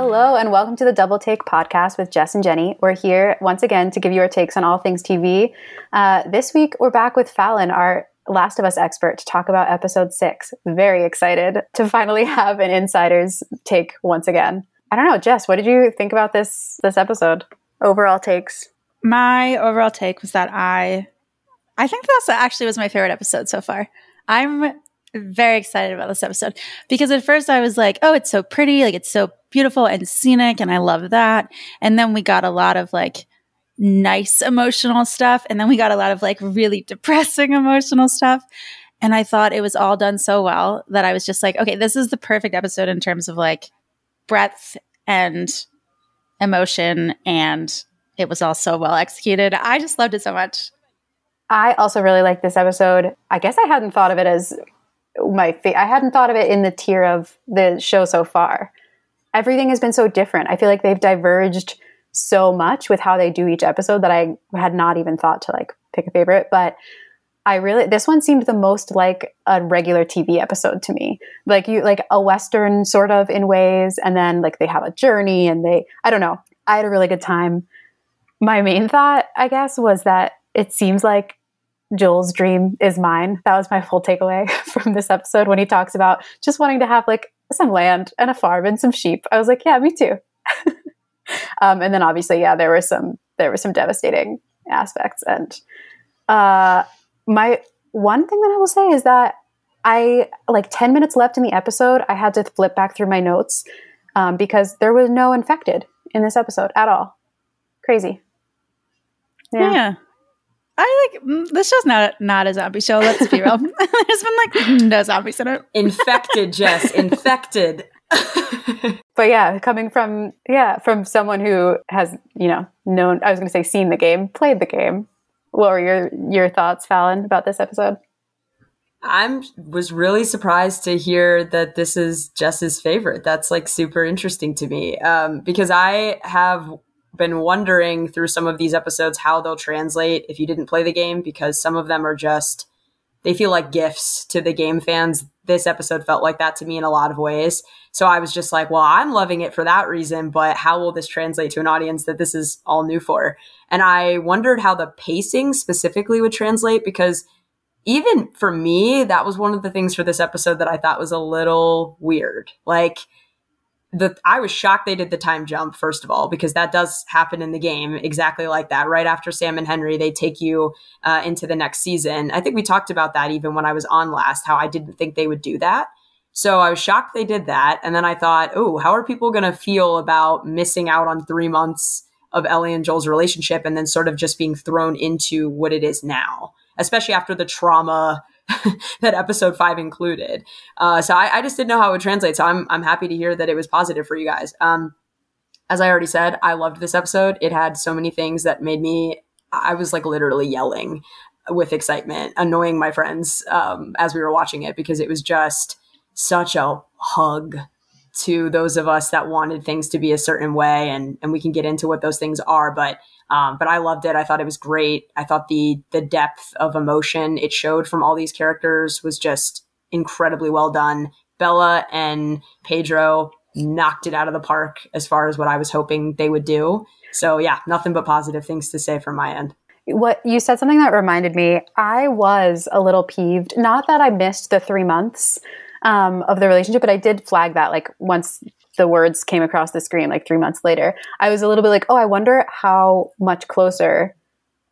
Hello, and welcome to the Double Take podcast with Jess and Jenni. We're here once again to give you our takes on all things TV. Uh, this week, we're back with Falon, our Last of Us expert, to talk about episode six. Very excited to finally have an insider's take once again. I don't know, Jess, what did you think about this this episode? Overall takes. My overall take was that I, I think this actually was my favorite episode so far. I'm very excited about this episode because at first I was like, oh, it's so pretty, like it's so beautiful and scenic, and I love that. And then we got a lot of like nice emotional stuff, and then we got a lot of like really depressing emotional stuff. And I thought it was all done so well that I was just like, okay, this is the perfect episode in terms of like breadth and emotion, and it was all so well executed. I just loved it so much. I also really like this episode. I guess I hadn't thought of it as my fa- I hadn't thought of it in the tier of the show so far. Everything has been so different. I feel like they've diverged so much with how they do each episode that I had not even thought to like pick a favorite, but I really this one seemed the most like a regular TV episode to me. Like you like a western sort of in ways and then like they have a journey and they I don't know. I had a really good time. My main thought, I guess, was that it seems like Joel's dream is mine. That was my full takeaway from this episode when he talks about just wanting to have like some land and a farm and some sheep. I was like, yeah, me too. um, and then obviously, yeah, there were some there were some devastating aspects. And uh, my one thing that I will say is that I like ten minutes left in the episode. I had to flip back through my notes um, because there was no infected in this episode at all. Crazy. yeah. yeah. I like mm, this show's not not a zombie show. Let's be real. There's been like no zombies in it. Infected, Jess. Infected. but yeah, coming from yeah from someone who has you know known. I was going to say seen the game, played the game. What were your your thoughts, Falon, about this episode? I'm was really surprised to hear that this is Jess's favorite. That's like super interesting to me um, because I have been wondering through some of these episodes how they'll translate if you didn't play the game because some of them are just they feel like gifts to the game fans. This episode felt like that to me in a lot of ways. So I was just like, well, I'm loving it for that reason, but how will this translate to an audience that this is all new for? And I wondered how the pacing specifically would translate because even for me, that was one of the things for this episode that I thought was a little weird. Like, the I was shocked they did the time jump first of all because that does happen in the game exactly like that. Right after Sam and Henry, they take you uh, into the next season. I think we talked about that even when I was on last. How I didn't think they would do that. So I was shocked they did that, and then I thought, oh, how are people going to feel about missing out on three months of Ellie and Joel's relationship, and then sort of just being thrown into what it is now, especially after the trauma that episode five included. Uh, so I, I, just didn't know how it would translate. So I'm I'm happy to hear that it was positive for you guys. Um, as I already said, I loved this episode. It had so many things that made me. I was like literally yelling with excitement, annoying my friends um, as we were watching it because it was just such a hug to those of us that wanted things to be a certain way and and we can get into what those things are but um, but I loved it. I thought it was great. I thought the the depth of emotion it showed from all these characters was just incredibly well done. Bella and Pedro knocked it out of the park as far as what I was hoping they would do. So yeah, nothing but positive things to say from my end. What you said something that reminded me. I was a little peeved. Not that I missed the three months um, of the relationship, but I did flag that like once the words came across the screen like three months later, I was a little bit like, oh, I wonder how much closer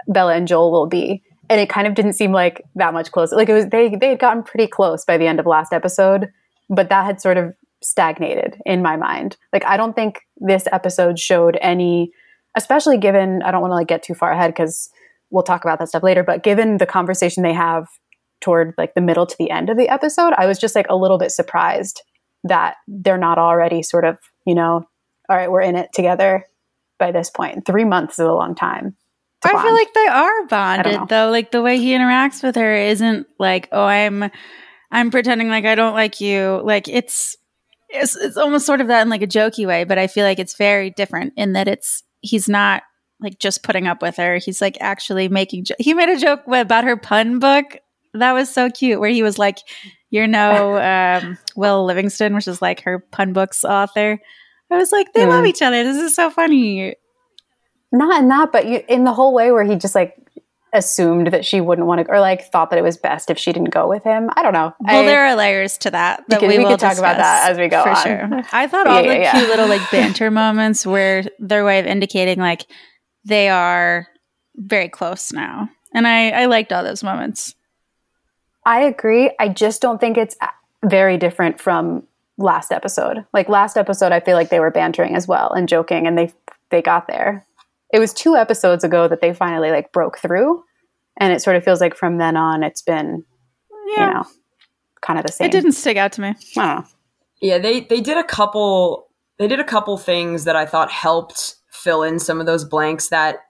Bella and Joel will be. And it kind of didn't seem like that much closer. Like it was they they had gotten pretty close by the end of last episode, but that had sort of stagnated in my mind. Like I don't think this episode showed any especially given I don't want to like get too far ahead cuz we'll talk about that stuff later, but given the conversation they have toward like the middle to the end of the episode, I was just like a little bit surprised that they're not already sort of, you know, all right, we're in it together by this point. Three months is a long time. I bond. feel like they are bonded though. Like the way he interacts with her isn't like, oh, I'm I'm pretending like I don't like you. Like it's it's it's almost sort of that in like a jokey way, but I feel like it's very different in that it's he's not like just putting up with her. He's like actually making. Jo- he made a joke about her pun book. That was so cute, where he was like, you're no um, Will Livingston, which is like her pun books author. I was like, they Mm. love each other. This is so funny. Not in that, but you, in the whole way where he just like assumed that she wouldn't want to, or like thought that it was best if she didn't go with him. I don't know. Well, I- there are layers to that that We we, we will could talk about that as we go for on. sure. I thought all yeah, the yeah. cute little like banter moments were their way of indicating like they are very close now, and I I liked all those moments. I agree. I just don't think it's uh, very different from last episode. Like last episode, I feel like they were bantering as well and joking, and they they got there. It was two episodes ago that they finally like broke through, and it sort of feels like from then on, it's been Yeah, you know kind of the same. it didn't stick out to me. I don't know. Yeah, they they did a couple they did a couple things that I thought helped fill in some of those blanks that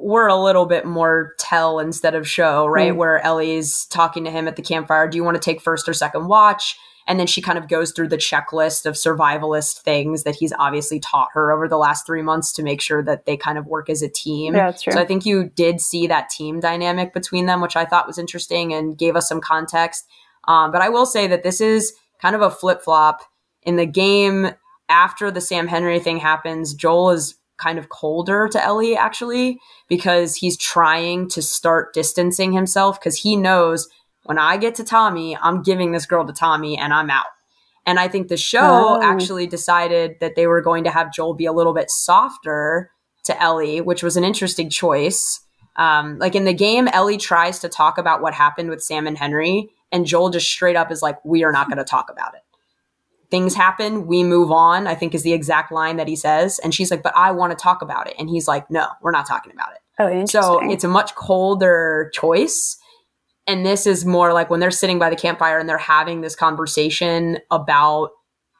were a little bit more tell instead of show, right? Mm. Where Ellie's talking to him at the campfire, do you want to take first or second watch? And then she kind of goes through the checklist of survivalist things that he's obviously taught her over the last three months to make sure that they kind of work as a team. Yeah, that's true. So I think you did see that team dynamic between them, which I thought was interesting and gave us some context. Um, but I will say that this is kind of a flip flop in the game. After the Sam Henry thing happens, Joel is kind of colder to Ellie actually because he's trying to start distancing himself because he knows when I get to Tommy, I'm giving this girl to Tommy and I'm out. And I think the show Oh. actually decided that they were going to have Joel be a little bit softer to Ellie, which was an interesting choice. Um, like in the game, Ellie tries to talk about what happened with Sam and Henry, and Joel just straight up is like, "We are not going to talk about it. Things happen, we move on." I think is the exact line that he says, and she's like, "But I want to talk about it," and he's like, "No, we're not talking about it." Oh, interesting. So it's a much colder choice. And this is more like when they're sitting by the campfire and they're having this conversation about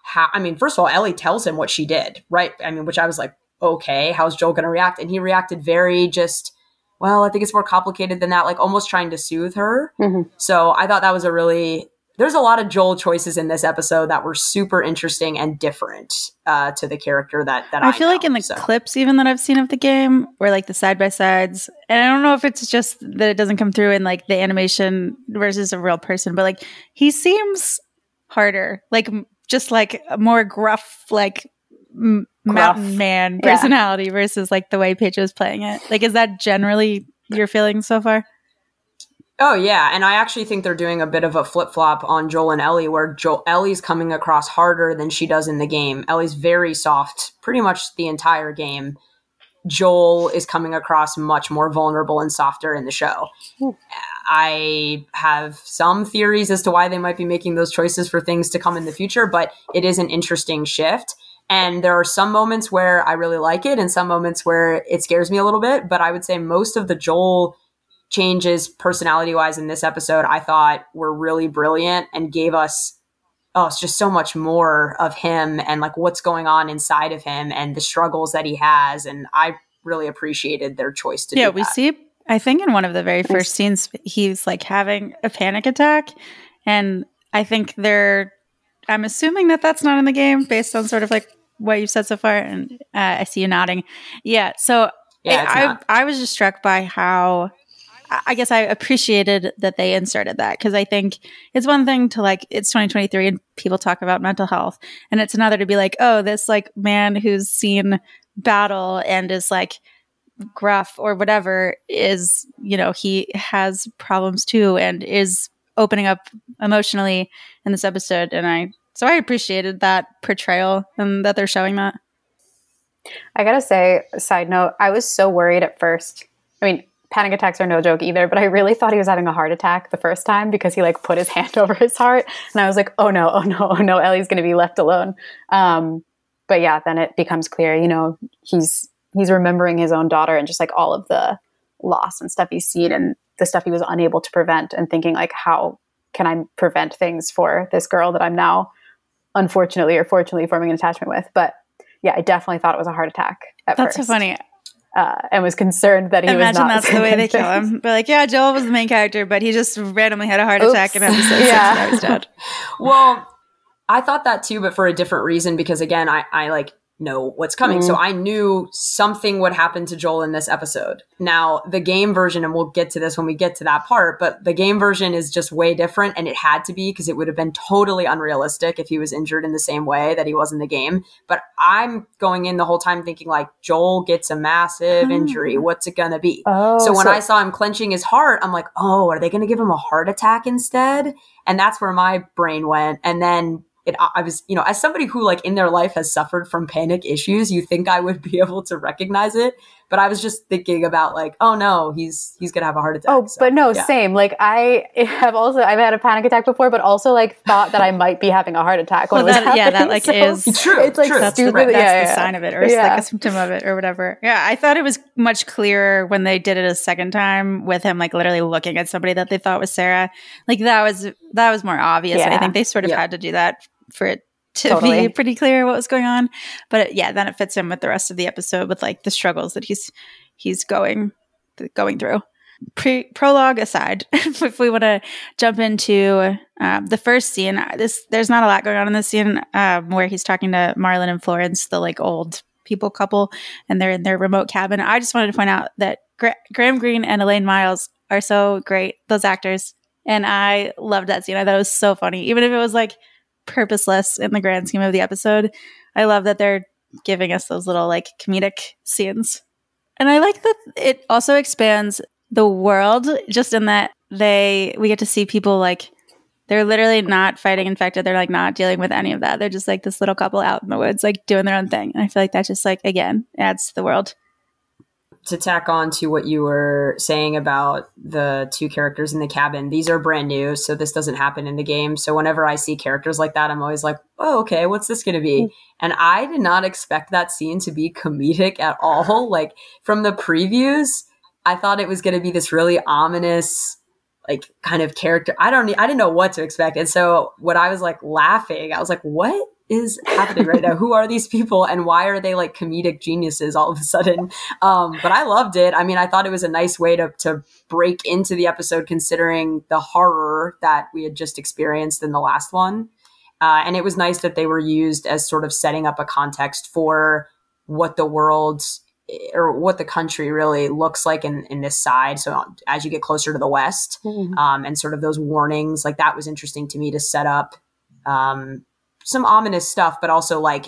how, I mean, first of all, Ellie tells him what she did, right? I mean, which I was like, okay, how's Joel going to react? And he reacted very just, well, I think it's more complicated than that, like almost trying to soothe her. Mhm. So I thought that was a really, there's a lot of Joel choices in this episode that were super interesting and different uh, to the character that, that I, I feel like in the So- clips even that I've seen of the game, where like the side by sides, and I don't know if it's just that it doesn't come through in like the animation versus a real person, but like he seems harder, like just like a more gruff, like m- Gruff. mountain man Yeah. personality versus like the way Paige was playing it. Like, is that generally your feeling so far? Oh yeah, and I actually think they're doing a bit of a flip flop on Joel and Ellie, where Joel Ellie's coming across harder than she does in the game. Ellie's very soft, pretty much the entire game. Joel is coming across much more vulnerable and softer in the show. I have some theories as to why they might be making those choices for things to come in the future, but it is an interesting shift. And there are some moments where I really like it, and some moments where it scares me a little bit. But I would say most of the Joel changes personality wise in this episode I thought were really brilliant and gave us oh it's just so much more of him and like what's going on inside of him and the struggles that he has and I really appreciated their choice to yeah, do we that. see. I think in one of the very first scenes, he's like having a panic attack, and I think they're. I'm assuming that that's not in the game based on sort of like what you've said so far, and uh, I see you nodding. Yeah, so yeah it's I. I was just struck by how. I- guess I appreciated that they inserted that because I think it's one thing to like it's 2023 and people talk about mental health, and it's another to be like, oh, this like man who's seen battle and is like gruff or whatever is you know he has problems too and is opening up emotionally in this episode and i so i appreciated that portrayal and that they're showing that I gotta say, side note, I was so worried at first. I mean, panic attacks are no joke either, but I really thought he was having a heart attack the first time because he like put his hand over his heart, and I was like, oh no, oh no, oh no, Ellie's gonna be left alone. Um, but yeah, then it becomes clear, you know, he's he's remembering his own daughter and just like all of the loss and stuff he's seen and the stuff he was unable to prevent, and thinking like, how can I prevent things for this girl that I'm now, unfortunately or fortunately, forming an attachment with? But yeah, I definitely thought it was a heart attack at that's first. so funny Uh, and was concerned that he was imagine not. that's the way they kill him but like yeah joel was the main character but he just randomly had a heart Oops. attack in episode six Yeah. and now he's dead Well, I thought that too, but for a different reason because again, I, I like know what's coming. Mm. So I knew something would happen to Joel in this episode. Now, the game version, and we'll get to this when we get to that part, but the game version is just way different and it had to be because it would have been totally unrealistic if he was injured in the same way that he was in the game. But I'm going in the whole time thinking like Joel gets a massive hmm. injury. What's it going to be? Oh, so when so- I saw him clenching his heart, I'm like, oh, are they going to give him a heart attack instead? And that's where my brain went. And then it, I was, you know, as somebody who like in their life has suffered from panic issues, you think I would be able to recognize it. But I was just thinking about like, oh no, he's he's gonna have a heart attack. Oh, so, but no, yeah. same. Like I have also I've had a panic attack before, but also like thought that I might be having a heart attack when well, that, Yeah, that like so is true. It's like true. That's stupid. The, that's yeah, the yeah. sign of it, or it's like a symptom of it, or whatever. Yeah, I thought it was much clearer when they did it a second time with him like literally looking at somebody that they thought was Sarah. Like that was that was more obvious. I think they sort of had to do that for it to totally. be pretty clear what was going on. But yeah, then it fits in with the rest of the episode with like the struggles that he's he's going going through. Pre- prologue aside, if we want to jump into um, the first scene, this there's not a lot going on in this scene um, where he's talking to Marlon and Florence, the like old people couple, and they're in their remote cabin. I just wanted to point out that Gra- Graham Greene and Elaine Miles are so great, those actors, and I loved that scene. I thought it was so funny, even if it was like purposeless in the grand scheme of the episode. I love that they're giving us those little like comedic scenes. And I like that it also expands the world just in that they we get to see people like they're literally not fighting infected. They're like not dealing with any of that. They're just like this little couple out in the woods, like doing their own thing. And I feel like that just like again adds to the world to tack on to what you were saying about the two characters in the cabin, these are brand new, so this doesn't happen in the game. So whenever I see characters like that, I'm always like, oh, okay, what's this going to be? Mm. And I did not expect that scene to be comedic at all. Like from the previews, I thought it was going to be this really ominous, like kind of character. I don't, I didn't know what to expect. And so when I was like laughing, I was like, what is happening right now? Who are these people and why are they like comedic geniuses all of a sudden? Um, but I loved it. I mean, I thought it was a nice way to, to break into the episode considering the horror that we had just experienced in the last one. Uh, and it was nice that they were used as sort of setting up a context for what the world or what the country really looks like in, in this side. So as you get closer to the West mm-hmm. um, and sort of those warnings, like that was interesting to me to set up um, some ominous stuff, but also like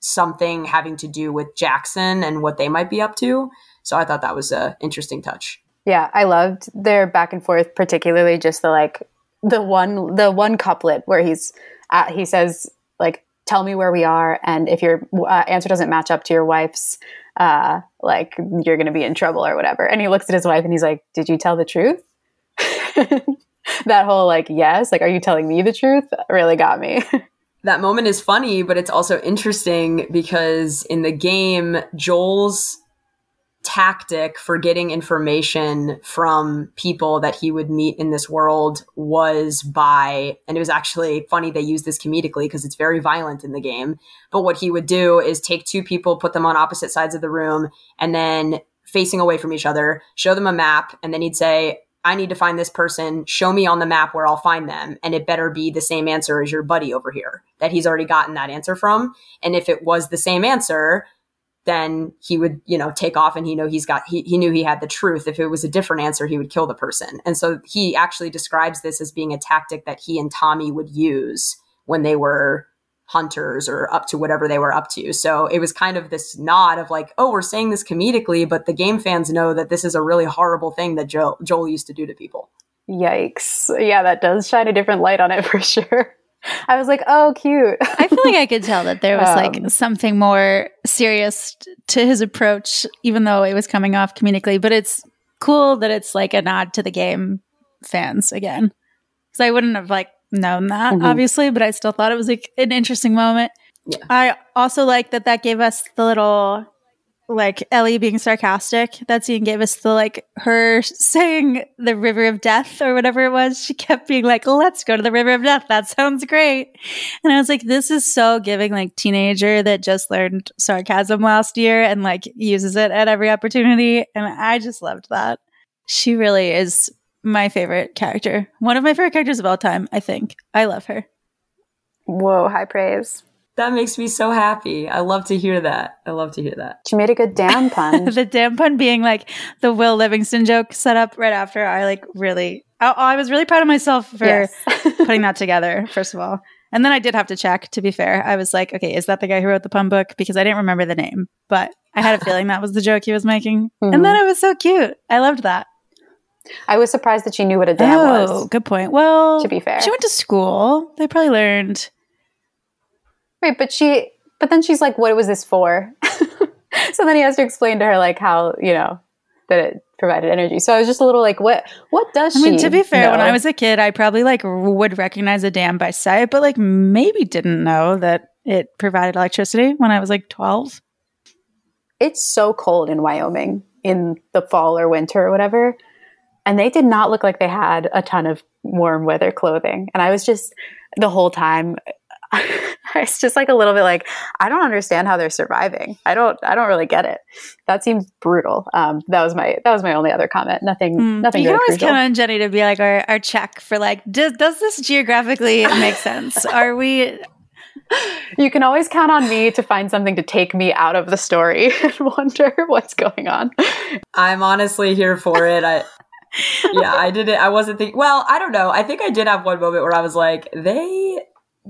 something having to do with Jackson and what they might be up to. So I thought that was a interesting touch. Yeah, I loved their back and forth, particularly just the like the one the one couplet where he's uh, he says like tell me where we are and if your uh, answer doesn't match up to your wife's uh, like you're going to be in trouble or whatever and he looks at his wife and he's like did you tell the truth that whole like yes like are you telling me the truth really got me that moment is funny, but it's also interesting because in the game, Joel's tactic for getting information from people that he would meet in this world was by, and it was actually funny they used this comedically because it's very violent in the game. But what he would do is take two people, put them on opposite sides of the room, and then facing away from each other, show them a map, and then he'd say, I need to find this person. Show me on the map where I'll find them. And it better be the same answer as your buddy over here that he's already gotten that answer from. And if it was the same answer, then he would, you know, take off and he know he's got, he, he knew he had the truth. If it was a different answer, he would kill the person. And so he actually describes this as being a tactic that he and Tommy would use when they were hunters or up to whatever they were up to. So it was kind of this nod of like, oh, we're saying this comedically, but the game fans know that this is a really horrible thing that Joel, Joel used to do to people. Yikes. Yeah, that does shine a different light on it for sure. I was like, oh, cute. I feel like I could tell that there was um, like something more serious to his approach, even though it was coming off comedically. But it's cool that it's like a nod to the game fans again. Because I wouldn't have like known that, mm-hmm. obviously, but I still thought it was like an interesting moment. Yeah. I also like that that gave us the little like Ellie being sarcastic. That scene gave us the like her saying the river of death or whatever it was. She kept being like, let's go to the river of death. That sounds great. And I was like, this is so giving like teenager that just learned sarcasm last year and like uses it at every opportunity. And I just loved that. She really is my favorite character. One of my favorite characters of all time, I think. I love her. Whoa, high praise. That makes me so happy. I love to hear that. I love to hear that. She made a good damn pun. the damn pun being like the Will Livingston joke set up right after. I like really, I, I was really proud of myself for Yes. putting that together, first of all. And then I did have to check, to be fair. I was like, okay, is that the guy who wrote the pun book? Because I didn't remember the name, but I had a feeling that was the joke he was making. Mhm. And then it was so cute. I loved that. I was surprised that she knew what a damn oh, was. good point. Well, To be fair. she went to school. They probably learned. Right, but she but then she's like, what was this for? so then he has to explain to her like how, you know, that it provided energy. So I was just a little like, what what does I she mean, to be fair, when? I was a kid, I probably like would recognize a dam by sight, but like maybe didn't know that it provided electricity when I was like 12. it's so cold in Wyoming in the fall or winter or whatever. And they did not look like they had a ton of warm weather clothing. And I was just the whole time I was just like a little bit like, I don't understand how they're surviving. I don't I don't really get it. That seems brutal. Um, that was my that was my only other comment. Nothing Mm, nothing you can really always count on Jenni to be like our, our check for like, does, does this geographically make sense? Are we, You can always count on me to find something to take me out of the story and wonder what's going on. I'm honestly here for it. I yeah, I did it. I wasn't thinking. Well, I don't know. I think I did have one moment where I was like, they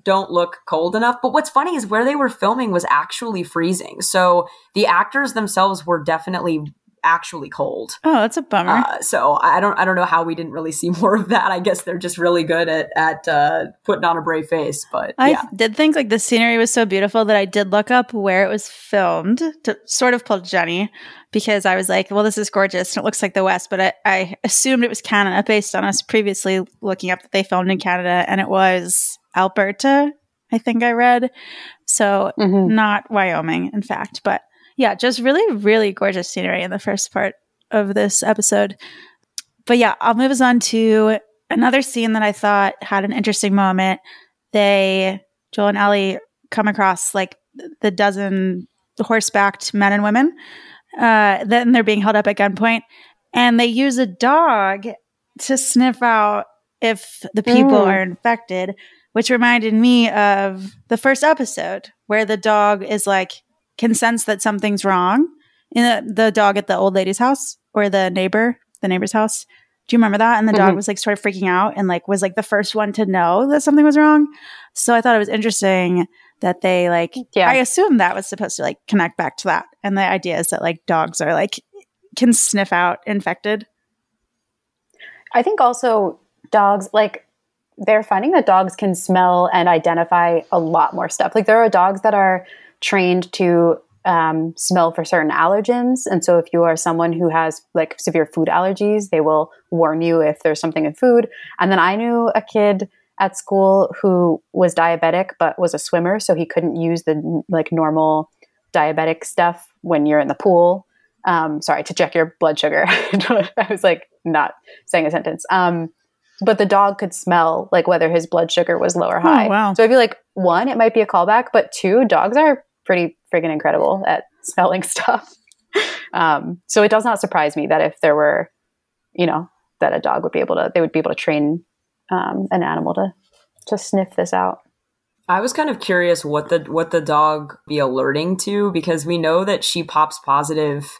don't look cold enough. But what's funny is where they were filming was actually freezing. So the actors themselves were definitely actually cold. oh, that's a bummer. Uh, so I don't I don't know how we didn't really see more of that. I guess they're just really good at at uh, putting on a brave face. But I yeah, did think like the scenery was so beautiful that I did look up where it was filmed to sort of pull Jenni because I was like, well, this is gorgeous and it looks like the West, but I, I assumed it was Canada based on us previously looking up that they filmed in Canada and it was Alberta, I think I read. So Mhm. not Wyoming, in fact. But yeah, just really, really gorgeous scenery in the first part of this episode. But yeah, I'll move us on to another scene that I thought had an interesting moment. They, Joel and Ellie, come across like the dozen horsebacked men and women. Uh, then they're being held up at gunpoint, and they use a dog to sniff out if the people Mm. are infected, which reminded me of the first episode where the dog is like can sense that something's wrong in the, the dog at the old lady's house or the neighbor, the neighbor's house. Do you remember that? And the dog Mhm. was like sort of freaking out and like was like the first one to know that something was wrong. So I thought it was interesting that they like Yeah. I assume that was supposed to like connect back to that. And the idea is that like dogs are like can sniff out infected. I think also dogs like they're finding that dogs can smell and identify a lot more stuff. Like there are dogs that are trained to um, smell for certain allergens, and so if you are someone who has like severe food allergies, they will warn you if there's something in food. And then I knew a kid at school who was diabetic but was a swimmer, so he couldn't use the like normal diabetic stuff when you're in the pool. Um, sorry to check your blood sugar. I was like not saying a sentence. Um, but the dog could smell like whether his blood sugar was low or high. Oh, wow. So I feel like one, it might be a callback, but two, dogs are pretty friggin' incredible at smelling stuff. Um, so it does not surprise me that if there were, you know, that a dog would be able to, they would be able to train um, an animal to to sniff this out. I was kind of curious what the what the dog be alerting to because we know that she pops positive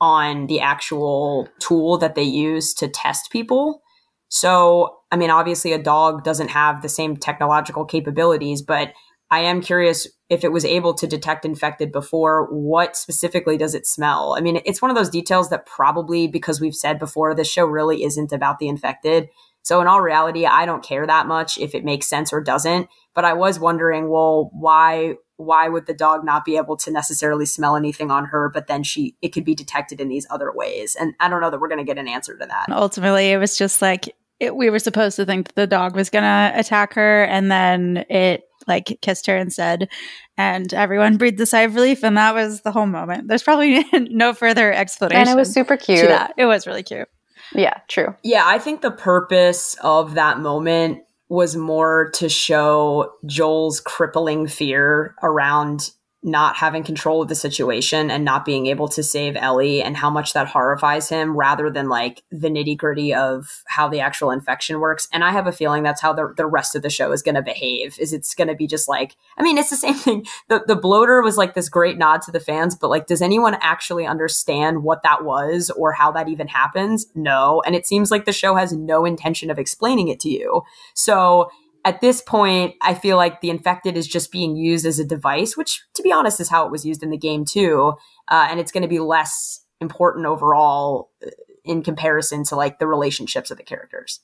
on the actual tool that they use to test people. So, I mean, obviously a dog doesn't have the same technological capabilities, but I am curious if it was able to detect infected before, what specifically does it smell? I mean, it's one of those details that probably because we've said before this show really isn't about the infected. So in all reality, I don't care that much if it makes sense or doesn't but I was wondering, well, why why would the dog not be able to necessarily smell anything on her, but then she it could be detected in these other ways? And I don't know that we're going to get an answer to that. Ultimately, it was just like it, we were supposed to think that the dog was going to attack her, and then it like kissed her and said, and everyone breathed a sigh of relief, and that was the whole moment. There's probably no further explanation. And it was super to cute. that. It was really cute. Yeah, true. Yeah, I think the purpose of that moment was more to show Joel's crippling fear around not having control of the situation and not being able to save Ellie and how much that horrifies him rather than like the nitty gritty of how the actual infection works. And I have a feeling that's how the, the rest of the show is going to behave is it's going to be just like, I mean, it's the same thing. The, the bloater was like this great nod to the fans, but like, does anyone actually understand what that was or how that even happens? No. And it seems like the show has no intention of explaining it to you. So at this point, I feel like the infected is just being used as a device, which, to be honest, is how it was used in the game too. Uh, and it's going to be less important overall uh, in comparison to like the relationships of the characters.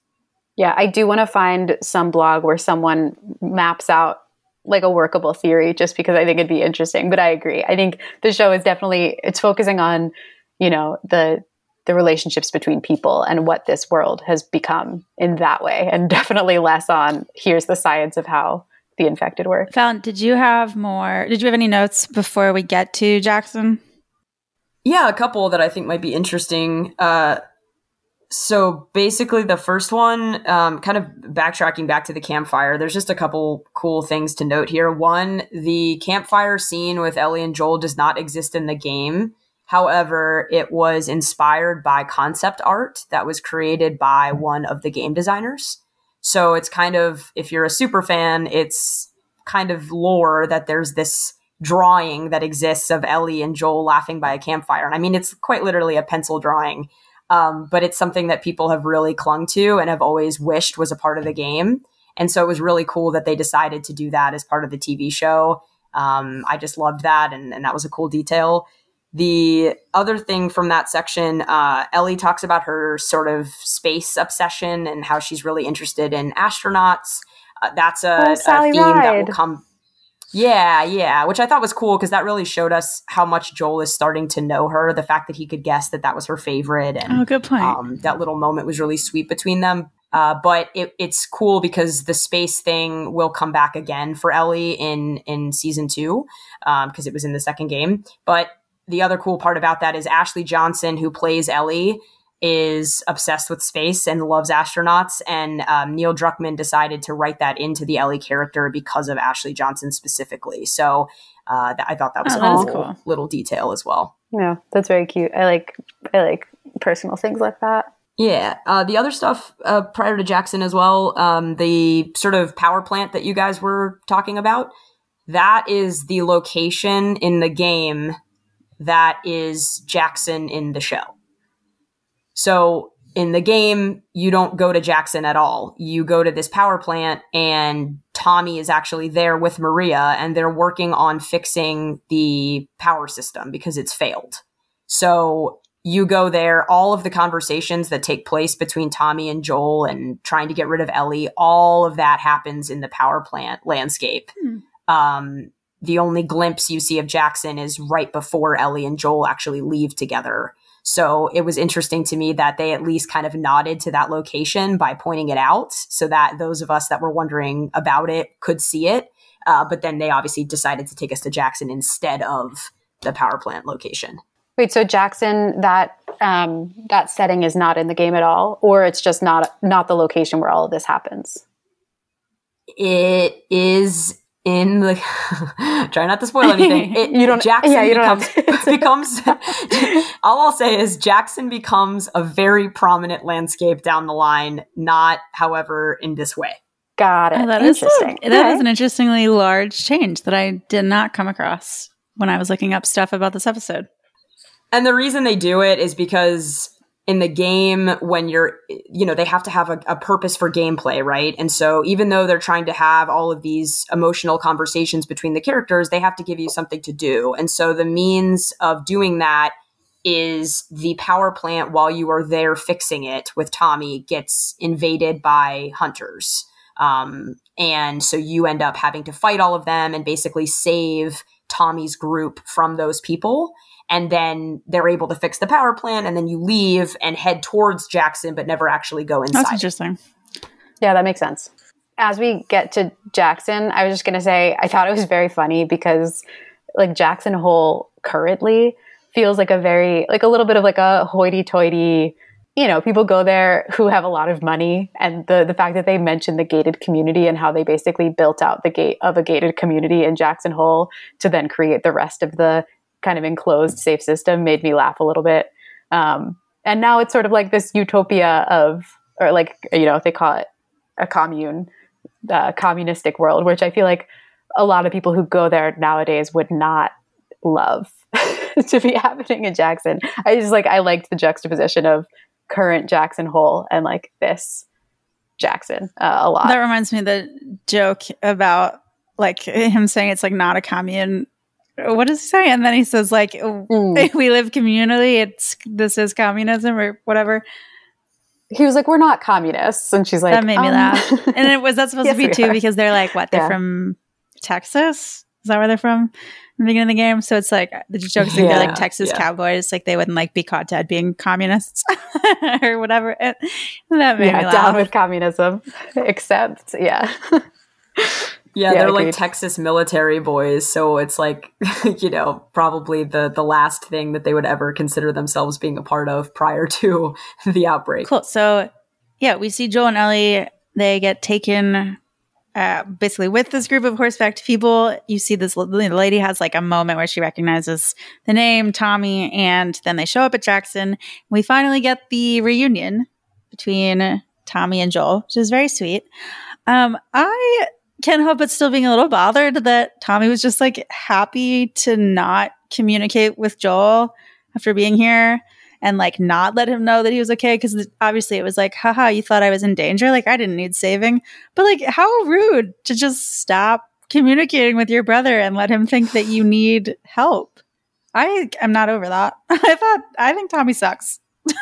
Yeah, I do want to find some blog where someone maps out like a workable theory just because I think it'd be interesting. But I agree. I think the show is definitely it's focusing on, you know, the the relationships between people and what this world has become in that way, and definitely less on here's the science of how the infected work. Falon, did you have more? Did you have any notes before we get to Jackson? Yeah, a couple that I think might be interesting. Uh, so basically, the first one, um, kind of backtracking back to the campfire, there's just a couple cool things to note here. One, the campfire scene with Ellie and Joel does not exist in the game. However, it was inspired by concept art that was created by one of the game designers. So it's kind of, if you're a super fan, it's kind of lore that there's this drawing that exists of Ellie and Joel laughing by a campfire. And I mean, it's quite literally a pencil drawing, um, but it's something that people have really clung to and have always wished was a part of the game. And so it was really cool that they decided to do that as part of the TV show. Um, I just loved that, and, and that was a cool detail. The other thing from that section, uh, Ellie talks about her sort of space obsession and how she's really interested in astronauts. Uh, that's a, oh, a theme Ride. that will come. Yeah, yeah, which I thought was cool because that really showed us how much Joel is starting to know her. The fact that he could guess that that was her favorite, and oh, good point. Um, that little moment was really sweet between them. Uh, but it, it's cool because the space thing will come back again for Ellie in in season two because um, it was in the second game. But the other cool part about that is Ashley Johnson, who plays Ellie, is obsessed with space and loves astronauts. And um, Neil Druckmann decided to write that into the Ellie character because of Ashley Johnson specifically. So uh, th- I thought that was oh, a cool, cool little detail as well. Yeah, that's very cute. I like I like personal things like that. Yeah. Uh, the other stuff uh, prior to Jackson as well, um, the sort of power plant that you guys were talking about, that is the location in the game that is Jackson in the show. So in the game, you don't go to Jackson at all. You go to this power plant, and Tommy is actually there with Maria, and they're working on fixing the power system because it's failed. So you go there, all of the conversations that take place between Tommy and Joel and trying to get rid of Ellie, all of that happens in the power plant landscape. Hmm. Um, the only glimpse you see of Jackson is right before Ellie and Joel actually leave together. So it was interesting to me that they at least kind of nodded to that location by pointing it out so that those of us that were wondering about it could see it. Uh, but then they obviously decided to take us to Jackson instead of the power plant location. Wait, so Jackson, that um, that setting is not in the game at all, or it's just not not the location where all of this happens. It is in the try not to spoil anything. It, you don't. Jackson yeah, you becomes becomes. all I'll say is Jackson becomes a very prominent landscape down the line. Not, however, in this way. Got oh, it. Oh, that interesting. Is a, that is an interestingly large change that I did not come across when I was looking up stuff about this episode. And the reason they do it is because in the game when you're you know they have to have a, a, purpose for gameplay right? And so even though they're trying to have all of these emotional conversations between the characters they have to give you something to do. And so the means of doing that is the power plant while you are there fixing it with tommy gets invaded by hunters. Um, and so you end up having to fight all of them and basically save tommy's group from those people and then they're able to fix the power plant and then you leave and head towards Jackson but never actually go inside. That's interesting. Yeah, that makes sense. As we get to Jackson, I was just going to say I thought it was very funny because like Jackson Hole currently feels like a very like a little bit of like a hoity-toity you know, people go there who have a lot of money, and the the fact that they mentioned the gated community and how they basically built out the gate of a gated community in Jackson Hole to then create the rest of the kind of enclosed safe system made me laugh a little bit. Um, and now it's sort of like this utopia of, or like you know, they call it a commune, uh, communistic world, which I feel like a lot of people who go there nowadays would not love to be happening in Jackson. I just like I liked the juxtaposition of current Jackson Hole and like this Jackson uh, a lot. That reminds me the joke about like him saying it's like not a commune. What does he say? And then he says like mm. we live communally. It's this is communism or whatever. He was like, "We're not communists," and she's like, "That made me um. laugh." and it was that supposed yes, to be too are. because they're like, what? They're yeah. from Texas. Is that where they're from? In the beginning of the game, so it's like the jokes yeah, they're like Texas yeah. cowboys, like they wouldn't like be caught dead being communists or whatever. It, that made me laugh. down with communism, except yeah. Yeah, yeah, they're agreed. like Texas military boys, so it's like you know probably the the last thing that they would ever consider themselves being a part of prior to the outbreak. Cool. So yeah, we see Joel and Ellie. They get taken uh, basically with this group of horseback people. You see this lady has like a moment where she recognizes the name Tommy, and then they show up at Jackson. We finally get the reunion between Tommy and Joel, which is very sweet. Um, I can't help but still being a little bothered that Tommy was just like happy to not communicate with Joel after being here and like not let him know that he was okay because obviously it was like haha you thought i was in danger? Like i didn't need saving. But like how rude to just stop communicating with your brother and let him think that you need help. I am not over that. I thought i think tommy sucks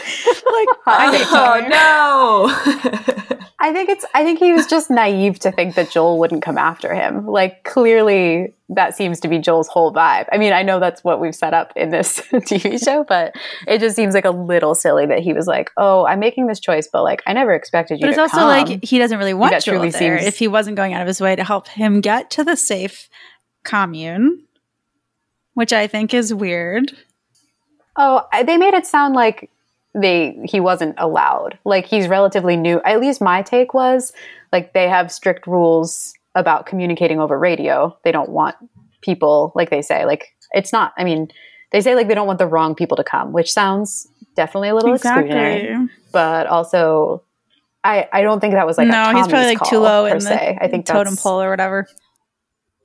like oh no I think it's I think he was just naive to think that Joel wouldn't come after him. Like clearly that seems to be Joel's whole vibe. I mean, I know that's what we've set up in this TV show, but it just seems like a little silly that he was like, "Oh, I'm making this choice, but like I never expected you." But it's also come. like he doesn't really want Joel there seems- if he wasn't going out of his way to help him get to the safe commune, which I think is weird. Oh, they made it sound like they he wasn't allowed. Like he's relatively new. At least my take was like they have strict rules about communicating over radio. They don't want people like they say like it's not. I mean, they say like they don't want the wrong people to come, which sounds definitely a little exactly. exclusionary, but also I I don't think that was like no. he's probably like too low in se. the I think totem pole or whatever.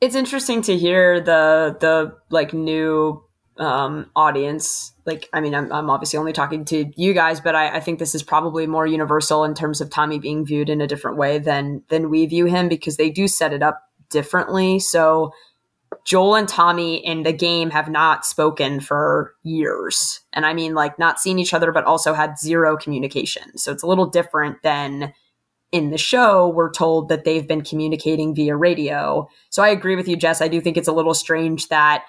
It's interesting to hear the the like new um, audience. Like, I mean, I'm, I'm obviously only talking to you guys, but I, I think this is probably more universal in terms of Tommy being viewed in a different way than than we view him because they do set it up differently. So Joel and Tommy in the game have not spoken for years. And I mean, like, not seen each other, but also had zero communication. So it's a little different than in the show, we're told that they've been communicating via radio. So I agree with you, Jess. I do think it's a little strange that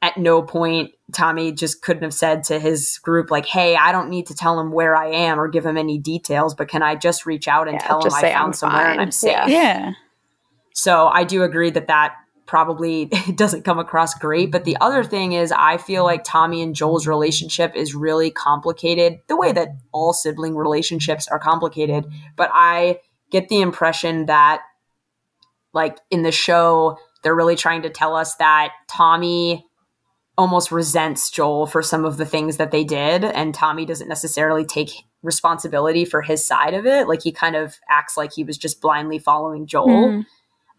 at no point Tommy just couldn't have said to his group like, "Hey, I don't need to tell him where I am or give him any details, but can I just reach out and yeah, tell him I found I'm somewhere fine. and I'm safe?" Yeah. yeah. So I do agree that that probably doesn't come across great. But the other thing is, I feel like Tommy and Joel's relationship is really complicated, the way that all sibling relationships are complicated. But I get the impression that, like in the show, they're really trying to tell us that Tommy almost resents Joel for some of the things that they did. And Tommy doesn't necessarily take responsibility for his side of it. Like he kind of acts like he was just blindly following Joel. Mm.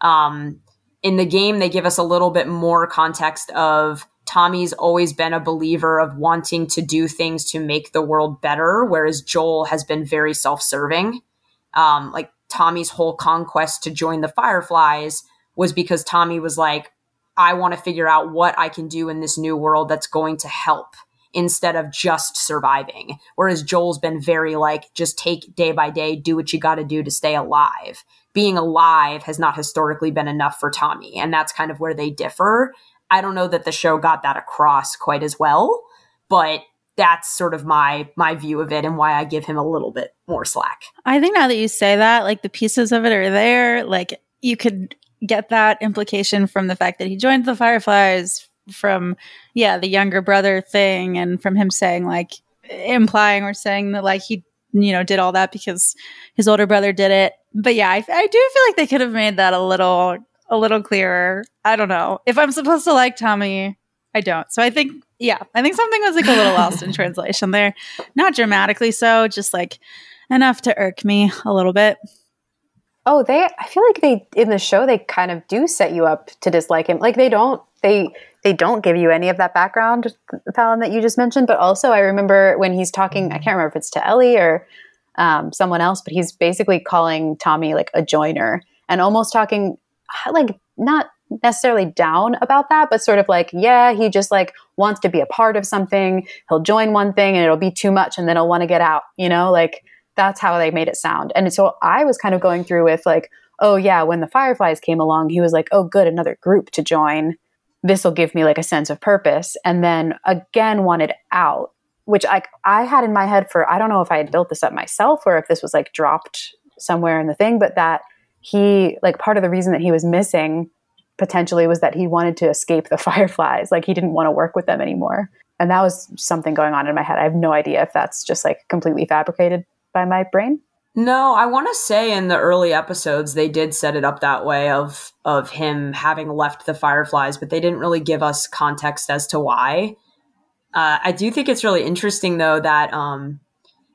Um, in the game, they give us a little bit more context of Tommy's always been a believer of wanting to do things to make the world better, whereas Joel has been very self serving. Um, like Tommy's whole conquest to join the Fireflies was because Tommy was like, I want to figure out what I can do in this new world that's going to help instead of just surviving. Whereas Joel's been very like, just take day by day, do what you got to do to stay alive. Being alive has not historically been enough for Tommy. And that's kind of where they differ. I don't know that the show got that across quite as well, but that's sort of my my view of it and why I give him a little bit more slack. I think now that you say that, like the pieces of it are there, like you could get that implication from the fact that he joined the Fireflies, from yeah, the younger brother thing, and from him saying like implying or saying that like he you know did all that because his older brother did it. But yeah, I, I do feel like they could have made that a little a little clearer. I don't know if I'm supposed to like Tommy. I don't. So I think yeah, I think something was like a little lost in translation there. Not dramatically so, just like enough to irk me a little bit. Oh, they I feel like they in the show they kind of do set you up to dislike him. Like they don't they they don't give you any of that background, Falon, that you just mentioned. But also, I remember when he's talking, I can't remember if it's to Ellie or um, someone else, but he's basically calling Tommy like a joiner and almost talking like not necessarily down about that, but sort of like, yeah, he just like wants to be a part of something. He'll join one thing and it'll be too much and then he'll want to get out, you know, like that's how they made it sound. And so I was kind of going through with like, oh yeah, when the Fireflies came along, he was like, oh good, another group to join. This will give me like a sense of purpose. And then again wanted out which I, I had in my head for i don't know if i had built this up myself or if this was like dropped somewhere in the thing but that he like part of the reason that he was missing potentially was that he wanted to escape the fireflies. Like he didn't want to work with them anymore. And that was something going on in my head. I have no idea if that's just like completely fabricated by my brain no, I want to say in the early episodes they did set it up that way of of him having left the Fireflies, but they didn't really give us context as to why. Uh, I do think it's really interesting though that um,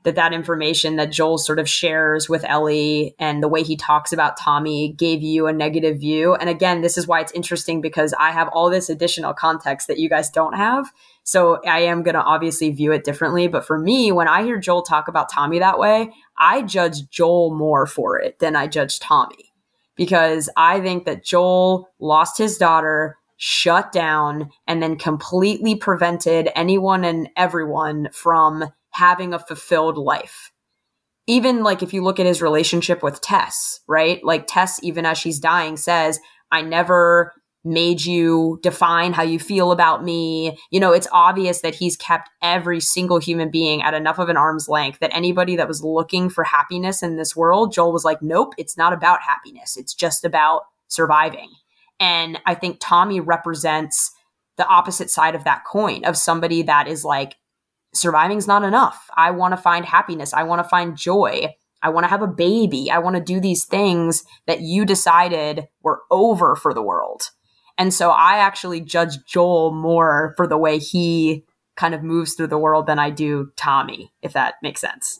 that that information that Joel sort of shares with Ellie and the way he talks about Tommy gave you a negative view. And again, this is why it's interesting because I have all this additional context that you guys don't have. So I am going to obviously view it differently. But for me, when I hear Joel talk about Tommy that way, I judge Joel more for it than I judge Tommy because I think that Joel lost his daughter, shut down, and then completely prevented anyone and everyone from having a fulfilled life. Even like if you look at his relationship with Tess, right? Like Tess, even as she's dying, says, I never made you define how you feel about me. You know, it's obvious that he's kept every single human being at enough of an arm's length that anybody that was looking for happiness in this world, Joel was like, nope, it's not about happiness. It's just about surviving. And I think Tommy represents the opposite side of that coin of somebody that is like, surviving's not enough. I want to find happiness. I want to find joy. I want to have a baby. I want to do these things that you decided were over for the world. And so I actually judge Joel more for the way he kind of moves through the world than I do Tommy, if that makes sense.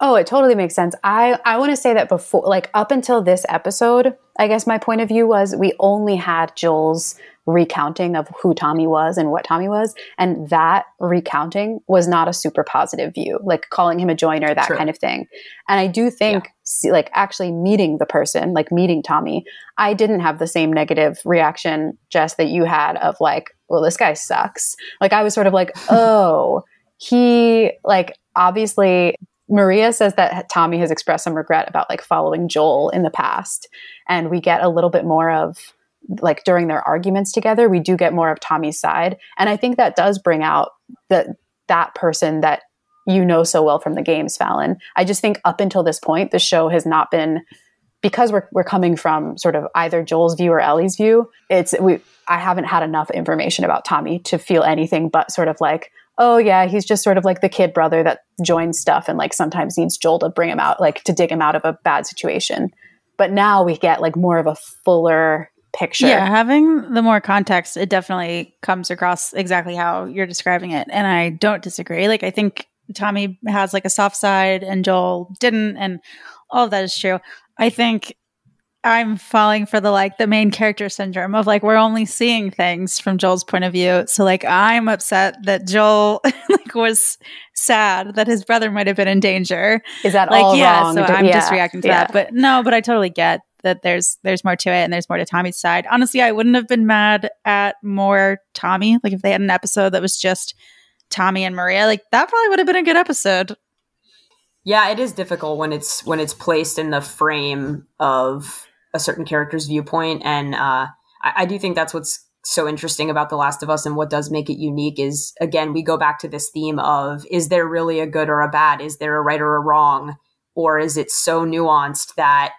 Oh, it totally makes sense. I, I want to say that before, like up until this episode, I guess my point of view was we only had Joel's recounting of who Tommy was and what Tommy was. And that recounting was not a super positive view, like calling him a joiner, that True. kind of thing. And I do think, yeah. like, actually meeting the person, like meeting Tommy, I didn't have the same negative reaction, Jess, that you had of like, well, this guy sucks. Like, I was sort of like, oh, he, like, obviously Maria says that Tommy has expressed some regret about like following Joel in the past. And we get a little bit more of like during their arguments together, we do get more of Tommy's side. And I think that does bring out that that person that you know so well from the games, Falon. I just think up until this point, the show has not been because we're we're coming from sort of either Joel's view or Ellie's view. It's we I haven't had enough information about Tommy to feel anything but sort of like, oh yeah, he's just sort of like the kid brother that joins stuff and like sometimes needs Joel to bring him out, like to dig him out of a bad situation. But now we get like more of a fuller picture. Yeah, having the more context, it definitely comes across exactly how you're describing it. And I don't disagree. Like, I think Tommy has like a soft side and Joel didn't. And all of that is true. I think I'm falling for the like the main character syndrome of like we're only seeing things from Joel's point of view. So like I'm upset that Joel like was sad that his brother might have been in danger. Is that like all yeah? Wrong? So I'm yeah, just reacting to yeah. that. But no, but I totally get that there's there's more to it and there's more to Tommy's side. Honestly, I wouldn't have been mad at more Tommy. Like if they had an episode that was just Tommy and Maria, like that probably would have been a good episode. Yeah, it is difficult when it's when it's placed in the frame of a certain character's viewpoint, and uh, I, I do think that's what's so interesting about The Last of Us and what does make it unique is again we go back to this theme of is there really a good or a bad? Is there a right or a wrong? Or is it so nuanced that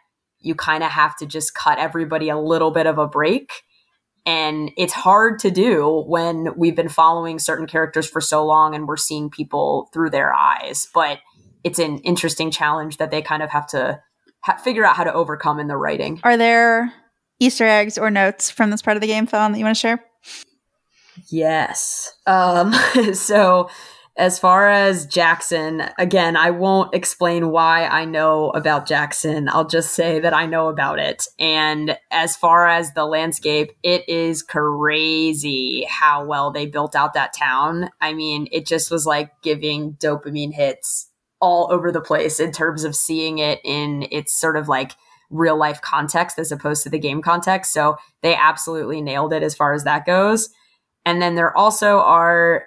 you kind of have to just cut everybody a little bit of a break. And it's hard to do when we've been following certain characters for so long and we're seeing people through their eyes. But it's an interesting challenge that they kind of have to ha- figure out how to overcome in the writing. Are there Easter eggs or notes from this part of the game, Falon, that you want to share? Yes. Um, so as far as Jackson, again, I won't explain why I know about Jackson. I'll just say that I know about it. And as far as the landscape, it is crazy how well they built out that town. I mean, it just was like giving dopamine hits all over the place in terms of seeing it in its sort of like real life context as opposed to the game context. So they absolutely nailed it as far as that goes. And then there also are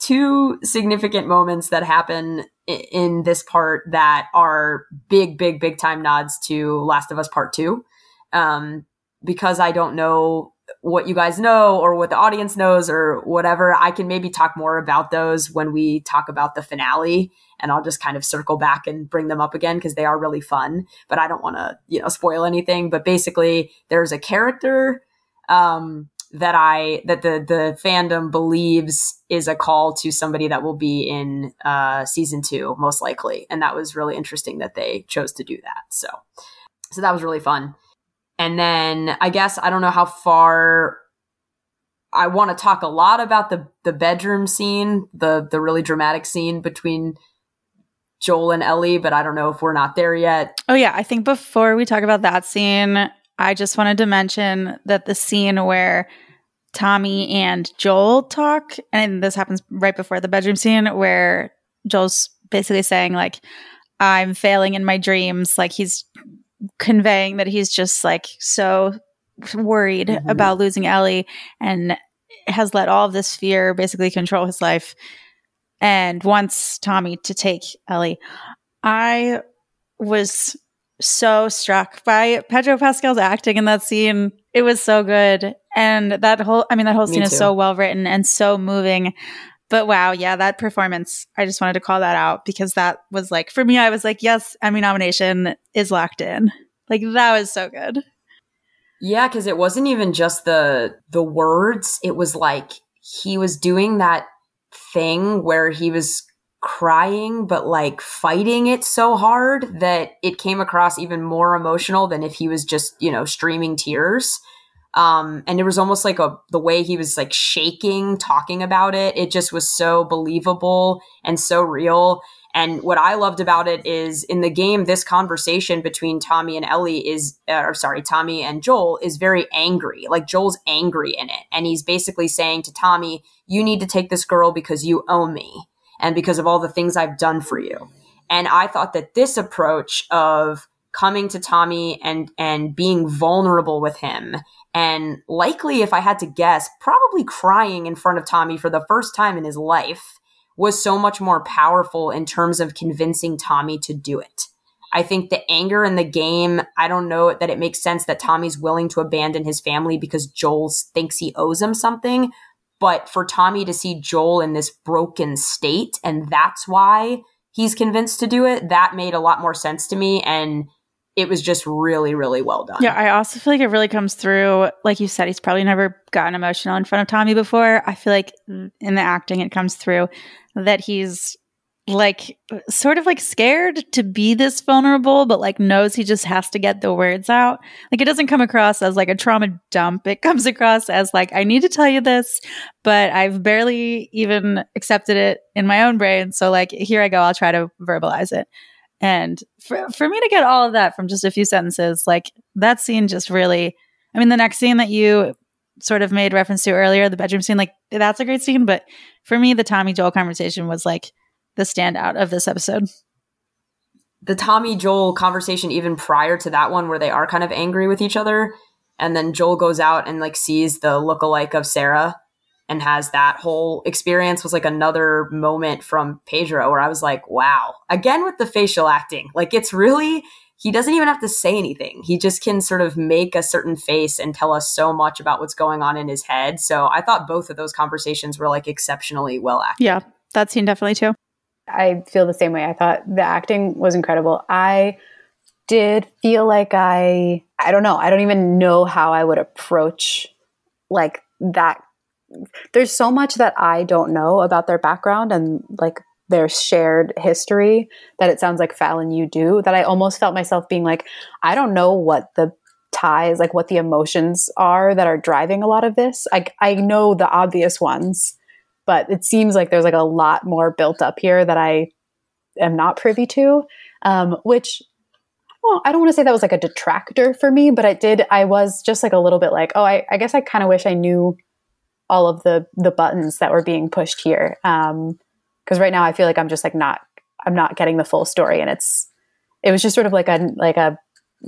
two significant moments that happen in this part that are big, big, big time nods to Last of Us Part Two. Um, because I don't know what you guys know or what the audience knows or whatever, I can maybe talk more about those when we talk about the finale. And I'll just kind of circle back and bring them up again because they are really fun. But I don't want to, you know, spoil anything. But basically, there's a character um, that I that the the fandom believes is a call to somebody that will be in uh, season two, most likely, and that was really interesting that they chose to do that. So, so that was really fun. And then I guess I don't know how far I want to talk a lot about the the bedroom scene, the the really dramatic scene between Joel and Ellie, but I don't know if we're not there yet. Oh yeah, I think before we talk about that scene, I just wanted to mention that the scene where Tommy and Joel talk, and this happens right before the bedroom scene where Joel's basically saying, like, I'm failing in my dreams. Like, he's conveying that he's just like so worried mm-hmm. about losing Ellie and has let all of this fear basically control his life and wants Tommy to take Ellie. I was so struck by Pedro Pascal's acting in that scene. It was so good. And that whole, I mean, that whole scene is so well written and so moving. But wow, yeah, that performance, I just wanted to call that out because that was like, for me, I was like, yes, Emmy nomination is locked in. Like that was so good. Yeah, because it wasn't even just the the words. It was like he was doing that thing where he was crying, but like fighting it so hard that it came across even more emotional than if he was just, you know, streaming tears. Um, and it was almost like a the way he was like shaking talking about it. It just was so believable and so real. And what I loved about it is in the game, this conversation between Tommy and Ellie is, uh, or sorry, Tommy and Joel is very angry. Like Joel's angry in it. And he's basically saying to Tommy, you need to take this girl because you owe me and because of all the things I've done for you. And I thought that this approach of coming to Tommy and and being vulnerable with him and likely if I had to guess probably crying in front of Tommy for the first time in his life was so much more powerful in terms of convincing Tommy to do it. I think the anger in the game, I don't know that it makes sense that Tommy's willing to abandon his family because Joel thinks he owes him something, but for Tommy to see Joel in this broken state, and that's why he's convinced to do it, that made a lot more sense to me. And it was just really, really well done. Yeah, I also feel like it really comes through. Like you said, he's probably never gotten emotional in front of Tommy before. I feel like in the acting, it comes through that he's like sort of like scared to be this vulnerable but like knows he just has to get the words out. Like it doesn't come across as like a trauma dump. It comes across as like i need to tell you this but i've barely even accepted it in my own brain. So like here i go. I'll try to verbalize it. And for, for me to get all of that from just a few sentences like that scene just really i mean the next scene that you sort of made reference to earlier the bedroom scene like that's a great scene but for me the tommy joel conversation was like the standout of this episode. The Tommy Joel conversation, even prior to that one, where they are kind of angry with each other, and then Joel goes out and like sees the lookalike of Sarah and has that whole experience was like another moment from Pedro where I was like, wow. Again with the facial acting. Like it's really he doesn't even have to say anything. He just can sort of make a certain face and tell us so much about what's going on in his head. So I thought both of those conversations were like exceptionally well acted. Yeah, that scene definitely too. I feel the same way. I thought the acting was incredible. I did feel like I I don't know. I don't even know how I would approach like that there's so much that I don't know about their background and like their shared history that it sounds like Falon you do that I almost felt myself being like I don't know what the ties like what the emotions are that are driving a lot of this. I I know the obvious ones, but it seems like there's like a lot more built up here that I am not privy to, um, which well, I don't want to say that was like a detractor for me, but I did. I was just like a little bit like, oh, I, I guess I kind of wish I knew all of the the buttons that were being pushed here. Um, because right now I feel like I'm just like not, I'm not getting the full story, and it's, it was just sort of like a like a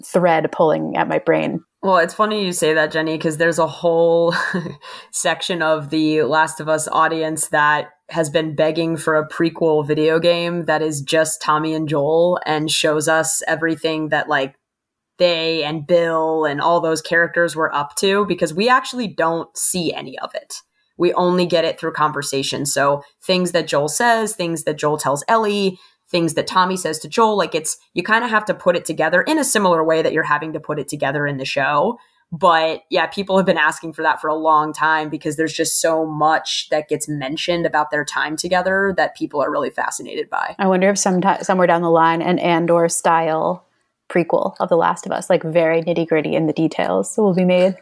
thread pulling at my brain. Well, it's funny you say that, Jenni, because there's a whole section of the Last of Us audience that has been begging for a prequel video game that is just Tommy and Joel and shows us everything that like they and Bill and all those characters were up to because we actually don't see any of it. We only get it through conversation. So things that Joel says, things that Joel tells Ellie, things that Tommy says to Joel, like it's you kind of have to put it together in a similar way that you're having to put it together in the show. But yeah, people have been asking for that for a long time because there's just so much that gets mentioned about their time together that people are really fascinated by. I wonder if sometime somewhere down the line an Andor style prequel of The Last of Us, like very nitty gritty in the details, will be made.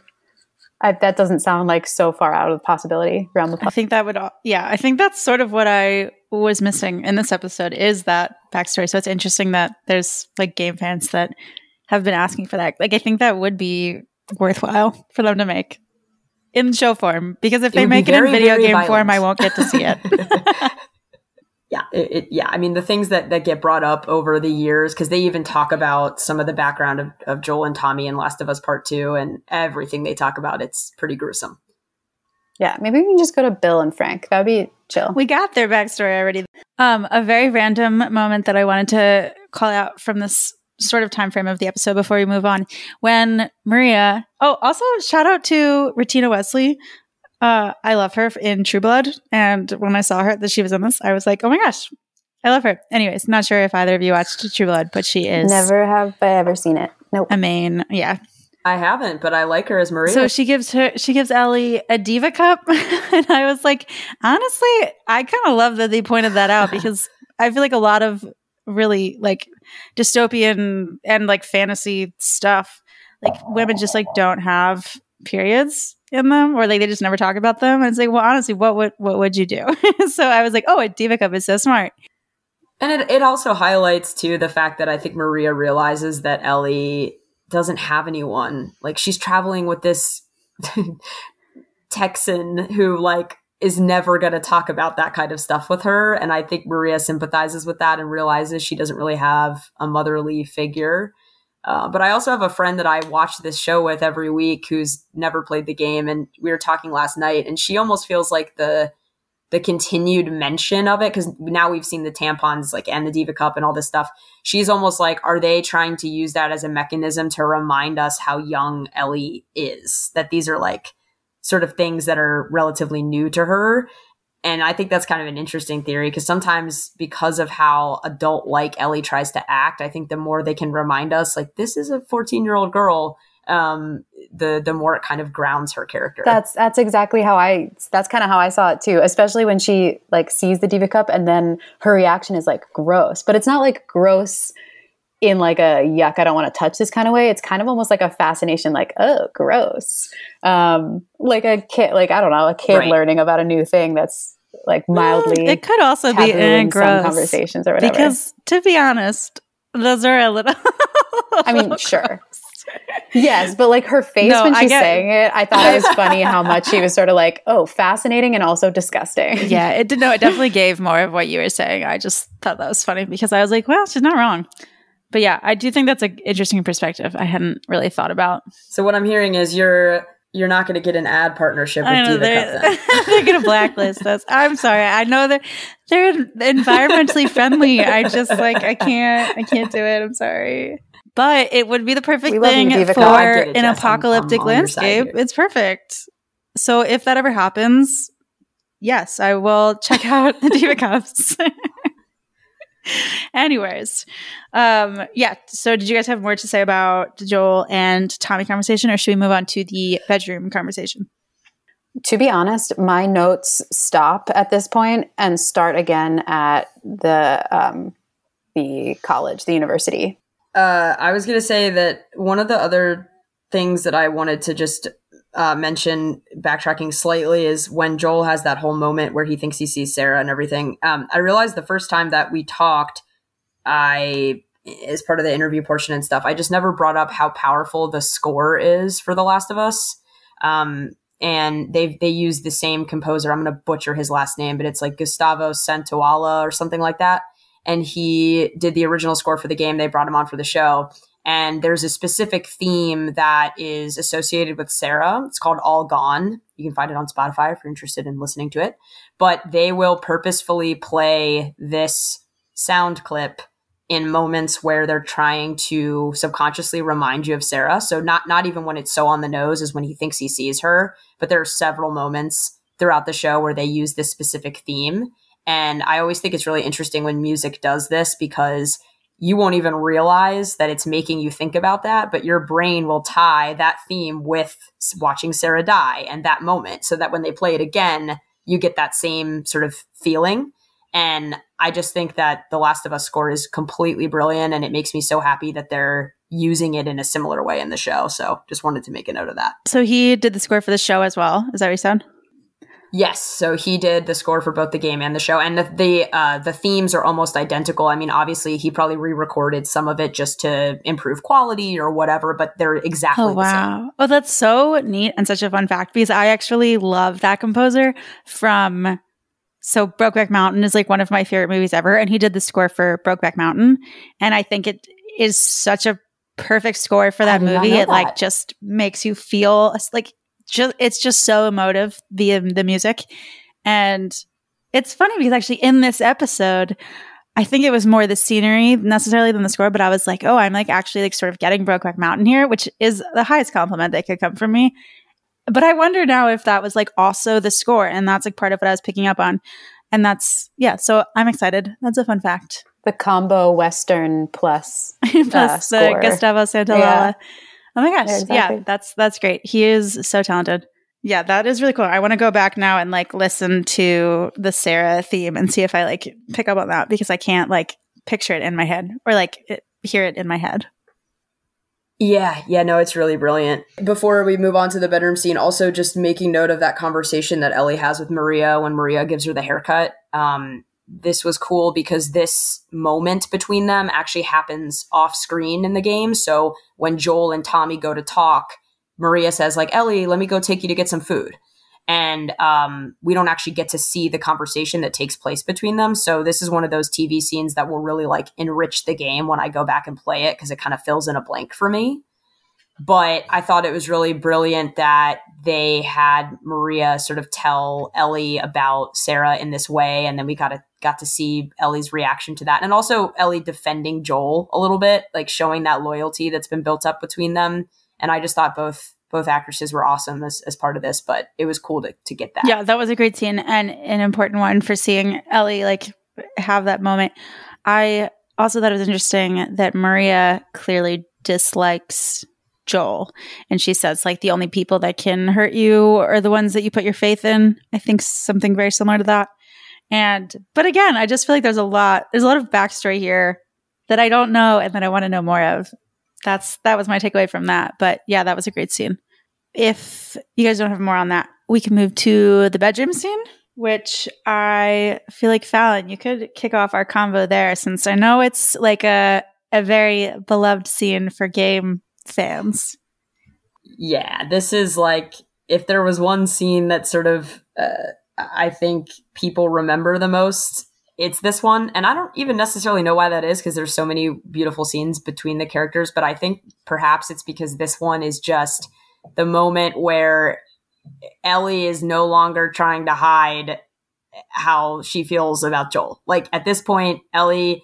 I, that doesn't sound like so far out of the possibility realm of. I think that would, yeah, I think that's sort of what I was missing in this episode is that backstory. So it's interesting that there's like game fans that have been asking for that. Like, I think that would be worthwhile for them to make in show form because if it they make very, it in video game violent. form, I won't get to see it. yeah, it, it, yeah. I mean, the things that that get brought up over the years because they even talk about some of the background of, of Joel and Tommy in Last of Us Part Two and everything they talk about. It's pretty gruesome. Yeah, maybe we can just go to Bill and Frank. That would be chill. We got their backstory already. Um, a very random moment that I wanted to call out from this sort of time frame of the episode before we move on. When Maria, oh, also shout out to Rutina Wesley. Uh, I love her in True Blood, and when I saw her that she was in this, I was like, oh my gosh, I love her. Anyways, not sure if either of you watched True Blood, but she is never have I ever seen it. Nope. A main, yeah. I haven't, but I like her as Maria. So she gives her she gives Ellie a diva cup, and I was like, honestly, I kind of love that they pointed that out because I feel like a lot of really like dystopian and like fantasy stuff like women just like don't have periods in them or like they just never talk about them. And it's like well honestly what would what would you do? So i was like oh a diva cup is so smart. And it, it also highlights too the fact that i think maria realizes that ellie doesn't have anyone like she's traveling with this texan who like is never going to talk about that kind of stuff with her. And I think Maria sympathizes with that and realizes she doesn't really have a motherly figure. Uh, but I also have a friend that I watch this show with every week who's never played the game. And we were talking last night, and she almost feels like the the continued mention of it because now we've seen the tampons like and the diva cup and all this stuff she's almost like are they trying to use that as a mechanism to remind us how young ellie is that these are like sort of things that are relatively new to her. And I think that's kind of an interesting theory because sometimes, because of how adult like Ellie tries to act, I think the more they can remind us, like, this is a 14 year old girl, um, the the more it kind of grounds her character. That's that's exactly how I that's kind of how I saw it too. Especially when she like sees the diva cup and then her reaction is like gross, but it's not like gross in like a yuck, I don't want to touch this kind of way. It's kind of almost like a fascination, like, oh, gross. Um, like a kid, like, I don't know, a kid right. learning about a new thing that's like mildly. it could also be in gross conversations or whatever. Because to be honest, those are a little. I mean, sure. Yes, but like her face no, when she's get, saying it, I thought it was funny how much she was sort of like, "Oh, fascinating and also disgusting." Yeah, it did. No, it definitely gave more of what you were saying. I just thought that was funny because I was like, "Well, she's not wrong." but yeah, I do think that's an interesting perspective. I hadn't really thought about. So what I'm hearing is you're you're not going to get an ad partnership with know, Diva they're, they're going to blacklist us. I'm sorry. I know that they're environmentally friendly. I just like I can't I can't do it. I'm sorry. But it would be the perfect we thing for it, an apocalyptic landscape. It's perfect. So if that ever happens, yes, I will check out the Diva Cups. Anyways, um, yeah. So, did you guys have more to say about the Joel and Tommy conversation, or should we move on to the bedroom conversation? To be honest, my notes stop at this point and start again at the um, the college, the university. Uh, I was going to say that one of the other things that I wanted to just uh, mention, backtracking slightly, is when Joel has that whole moment where he thinks he sees Sarah and everything. Um, I realized the first time that we talked, I as part of the interview portion and stuff, I just never brought up how powerful the score is for The Last of Us. Um, and they they use the same composer. I'm going to butcher his last name, but it's like Gustavo Santaolalla or something like that. And he did the original score for the game. They brought him on for the show. And there's a specific theme that is associated with Sarah. It's called All Gone. You can find it on Spotify if you're interested in listening to it. But they will purposefully play this sound clip in moments where they're trying to subconsciously remind you of Sarah. So not not even when it's so on the nose is when he thinks he sees her, but there are several moments throughout the show where they use this specific theme. And I always think it's really interesting when music does this because you won't even realize that it's making you think about that, but your brain will tie that theme with watching Sarah die and that moment so that when they play it again, you get that same sort of feeling. And I just think that the Last of Us score is completely brilliant and it makes me so happy that they're using it in a similar way in the show. So just wanted to make a note of that. So he did the score for the show as well. Is that what you said? Yes, so he did the score for both the game and the show, and the the, uh, the themes are almost identical. I mean, obviously, he probably re-recorded some of it just to improve quality or whatever, but they're exactly the same. oh, wow. Oh, that's so neat and such a fun fact because I actually love that composer from. So Brokeback Mountain is like one of my favorite movies ever, and he did the score for Brokeback Mountain, and I think it is such a perfect score for that movie. It that. like just makes you feel like just it's just so emotive the the music and it's funny because actually in this episode I think it was more the scenery necessarily than the score, but I was like, oh, I'm like actually like sort of getting Brokeback Mountain here, which is the highest compliment that could come from me. But I wonder now if that was like also the score, and that's like part of what I was picking up on. And that's yeah, so I'm excited. That's a fun fact. The combo Western plus, plus uh, the Gustavo Santaolalla. Yeah. Oh my gosh. Yeah, exactly. yeah, that's that's great. He is so talented. Yeah, that is really cool. I want to go back now and like listen to the Sarah theme and see if I like pick up on that because I can't like picture it in my head or like it, hear it in my head. Yeah, yeah, no, it's really brilliant. Before we move on to the bedroom scene, also just making note of that conversation that Ellie has with Maria when Maria gives her the haircut. Um, this was cool because this moment between them actually happens off screen in the game. So when Joel and Tommy go to talk, Maria says like, "Ellie, let me go take you to get some food." And um, we don't actually get to see the conversation that takes place between them. So this is one of those TV scenes that will really like enrich the game when I go back and play it because it kind of fills in a blank for me. But I thought it was really brilliant that they had Maria sort of tell Ellie about Sarah in this way, and then we got to got to see Ellie's reaction to that, and also Ellie defending Joel a little bit, like showing that loyalty that's been built up between them. And I just thought both both actresses were awesome as, as part of this, but it was cool to, to get that. Yeah, that was a great scene and an important one for seeing Ellie like have that moment. I also thought it was interesting that Maria clearly dislikes Joel. And she says, like, the only people that can hurt you are the ones that you put your faith in. I think something very similar to that. And, but again, I just feel like there's a lot, there's a lot of backstory here that I don't know and that I want to know more of. That's, that was my takeaway from that. But yeah, that was a great scene. If you guys don't have more on that, we can move to the bedroom scene, which I feel like Falon, you could kick off our convo there since I know it's like a, a very beloved scene for game fans. Yeah, this is like if there was one scene that sort of uh, I think people remember the most, it's this one. And I don't even necessarily know why that is because there's so many beautiful scenes between the characters, but I think perhaps it's because this one is just the moment where Ellie is no longer trying to hide how she feels about Joel. Like at this point, Ellie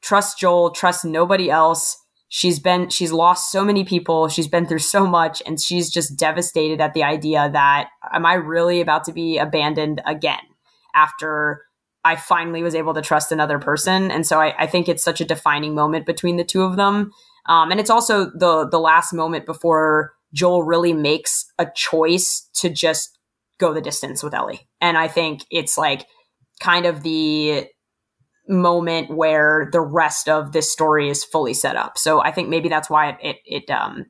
trusts Joel, trusts nobody else she's been she's lost so many people. She's been through so much and she's just devastated at the idea that am i really about to be abandoned again after i finally was able to trust another person? And so i, I think it's such a defining moment between the two of them. Um, and it's also the the last moment before joel really makes a choice to just go the distance with Ellie. And I think it's like kind of the moment where the rest of this story is fully set up. So I think maybe that's why it it, it um,